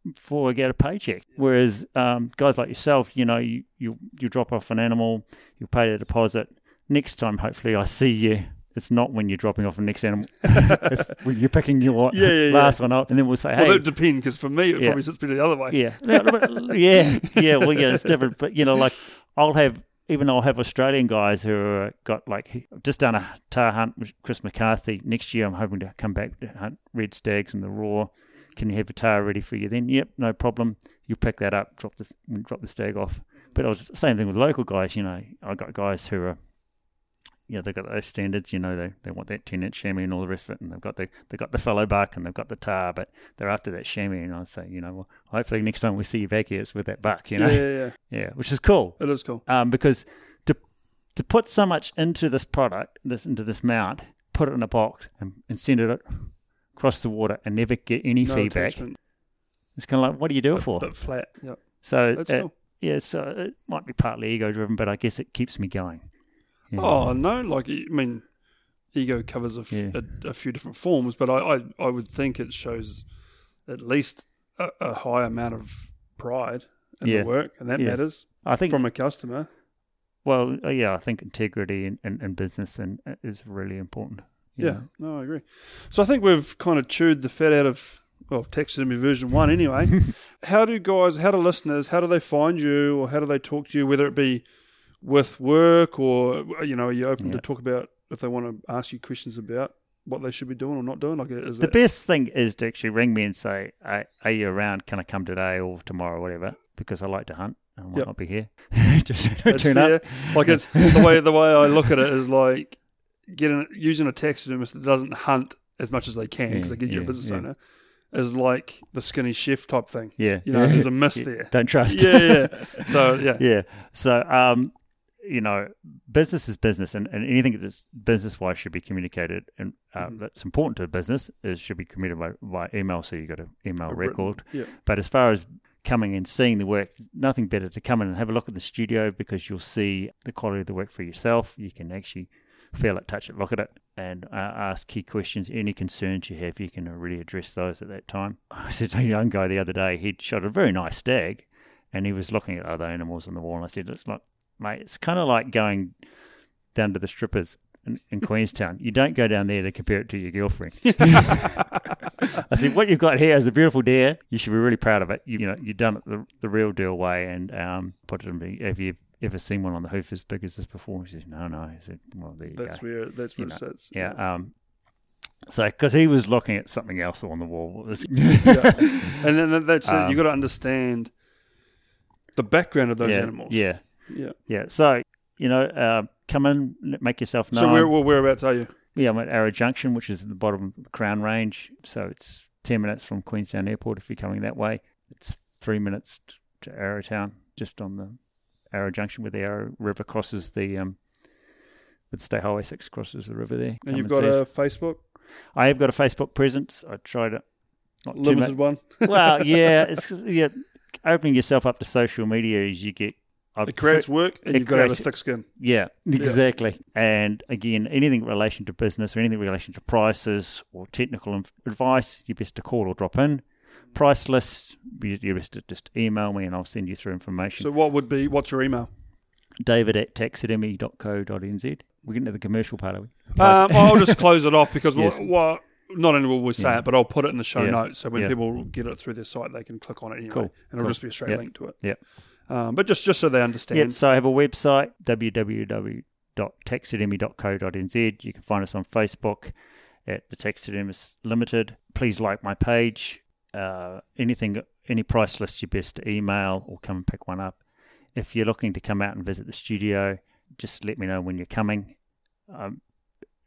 before I get a paycheck. Whereas um, guys like yourself, you know, you, you you drop off an animal, you pay the deposit. Next time, hopefully, I see you. It's not when you're dropping off the next animal. *laughs* it's when you're picking your Yeah, yeah, yeah. last one up, and then we'll say, "Hey." Well, "Hey, that depends because for me, it Yeah. probably sits better the other way. yeah, yeah, yeah. Well, yeah, it's different. But you know, like I'll have even I'll have Australian guys who are uh, got like just done a tahr hunt with Chris McCarthy. Next year, I'm hoping to come back to hunt red stags in the roar. Can you have a tahr ready for you then? Yep, no problem. You pick that up, drop the drop the stag off. But I was same thing with local guys. You know, I got guys who are. Yeah, they've got those standards. You know, they, they want that ten inch chamois and all the rest of it, and they've got the they've got the fallow buck and they've got the tahr, but they're after that chamois. And I say, you know, well, hopefully next time we see you back here, it's with that buck. You know, yeah, yeah, yeah. *laughs* yeah, which is cool It is cool. um, because to to put so much into this product, this into this mount, put it in a box and, and send it across the water and never get any No feedback. attachment, It's kind of like, what do you do it for? but flat. Yeah, so that's uh, cool. yeah, so it might be partly ego driven, but I guess it keeps me going. Yeah. Oh no, like I mean, ego covers a, f- Yeah. a, a few different forms, but I, I, I would think it shows at least a, a high amount of pride in Yeah. the work, and that matters I think from a customer. well, uh, yeah, I think integrity in, in, in business and uh, is really important. Yeah, know. no, I agree. So I think we've kind of chewed the fat out of well, taxidermy version one anyway. *laughs* how do guys, how do listeners, how do they find you, or how do they talk to you, whether it be with work or you know, are you open to talk about if they want to ask you questions about what they should be doing or not doing? Like, is The that, best thing is to actually ring me and say, "Are you around? Can I come today or tomorrow, or whatever?" Because I like to hunt and I might Yep. not be here. *laughs* Just fair. up. Like it's the way the way I look at it *laughs* is like getting using a taxidermist that doesn't hunt as much as they can because Yeah, they get you're a business yeah. owner is like the skinny chef type thing. Yeah, You know, yeah. there's a *laughs* miss Yeah. there. Don't trust. Yeah, yeah. So yeah, yeah. So, um, you know, business is business, and, and anything that's business wise should be communicated, and uh, Mhm. that's important to the business is should be communicated by, by email. So you got an email A written- record. Yeah. But as far as coming and seeing the work, nothing better to come in and have a look at the studio because you'll see the quality of the work for yourself. You can actually feel it, touch it, look at it, and uh, ask key questions. Any concerns you have, you can really address those at that time. *laughs* I said to a young guy the other day, he'd shot a very nice stag, and he was looking at other animals on the wall. And I said, "It's like, mate, it's kind of like going down to the strippers." In, in Queenstown, you don't go down there to compare it to your girlfriend. *laughs* I said, what you've got here is a beautiful deer. You should be really proud of it. You, you know, you've done it the, the real deal way and um, put it in. the- Have you ever seen one on the hoof as big as this before? He said, no, no. I said, well, there you that's go. where that's where You it know, sits. Yeah. Um, so, because he was looking at something else on the wall. *laughs* Yeah. and then that's it. Um, You got to understand the background of those yeah, animals. Yeah, yeah. yeah. So, you know, uh, come in, make yourself known. So where well, whereabouts are you? yeah, I'm at Arrow Junction, which is at the bottom of the Crown Range. So it's 10 minutes from Queenstown Airport if you're coming that way. It's three minutes t- to Arrowtown, just on the Arrow Junction where the Arrow River crosses the, um, with State Highway 6 crosses the river there. And you've and got a. Facebook I have got a Facebook presence. I try to, not limited one. Well, *laughs* yeah, it's, yeah, opening yourself up to social media as you get. I It creates work, and you've got to have a thick skin. Yeah, exactly. And again, anything in relation to business or anything in relation to prices or technical advice, you're best to call or drop in. Price lists, you- you're best to just email me and I'll send you through information. So, what would be? What's your email? David at taxidermy.co.nz. We're getting to the commercial part of it. Um, I'll just close it off because *laughs* Yes. what, what, not only will we say Yeah. it, but I'll put it in the show Yeah. notes so when Yeah. people get it through their site, they can click on it anyway, Cool. and it'll Cool. just be a straight Yep. link to it. Yep. Um, but just just so they understand. Yep, so I have a website, www.taxidermy.co.nz. You can find us on Facebook at The Taxidermist Limited. Please like my page. Uh, anything, any price list, you best email or come and pick one up. If you're looking to come out and visit the studio, just let me know when you're coming. Um,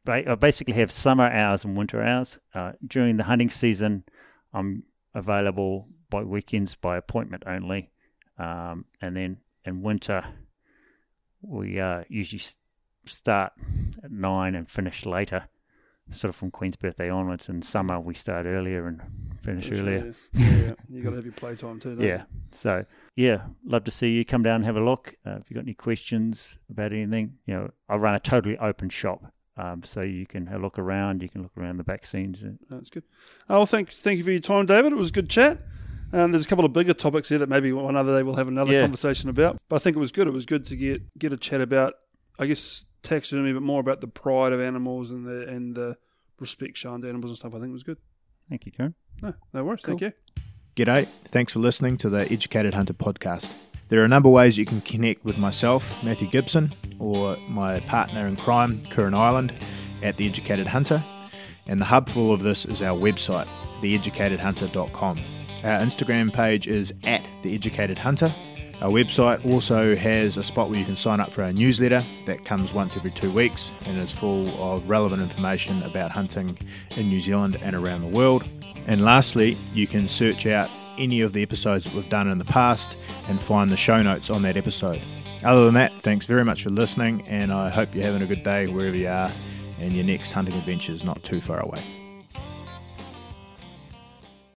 I basically have summer hours and winter hours. Uh, during the hunting season, I'm available by weekends by appointment only. Um, and then in winter, we uh, usually start at nine and finish later, sort of from Queen's birthday onwards. In summer, we start earlier and finish earlier. Yeah, yeah. *laughs* you got to have your playtime too. Don't Yeah. So yeah, love to see you come down and have a look. Uh, if you've got any questions about anything, you know, I run a totally open shop. Um, so you can have a look around. You can look around the back scenes. That's good. Oh, well, thank thank you for your time, David. It was a good chat. Um, there's a couple of bigger topics here that maybe one other day we'll have another Yeah. conversation about. But I think it was good. It was good to get get a chat about, I guess, taxidermy, but more about the pride of animals and the and the respect shown to animals and stuff. I think it was good. thank you, Curran. No, no worries. Thank you. G'day, thanks for listening to the Educated Hunter podcast. There are a number of ways you can connect with myself, Matthew Gibson, or my partner in crime, Curran Island, at The Educated Hunter. And the hub for all of this is our website, theeducatedhunter.com. Our Instagram page is at The Educated Hunter. Our website also has a spot where you can sign up for our newsletter that comes once every two weeks and is full of relevant information about hunting in New Zealand and around the world. And lastly, you can search out any of the episodes that we've done in the past and find the show notes on that episode. Other than that, thanks very much for listening, and I hope you're having a good day wherever you are, and your next hunting adventure is not too far away.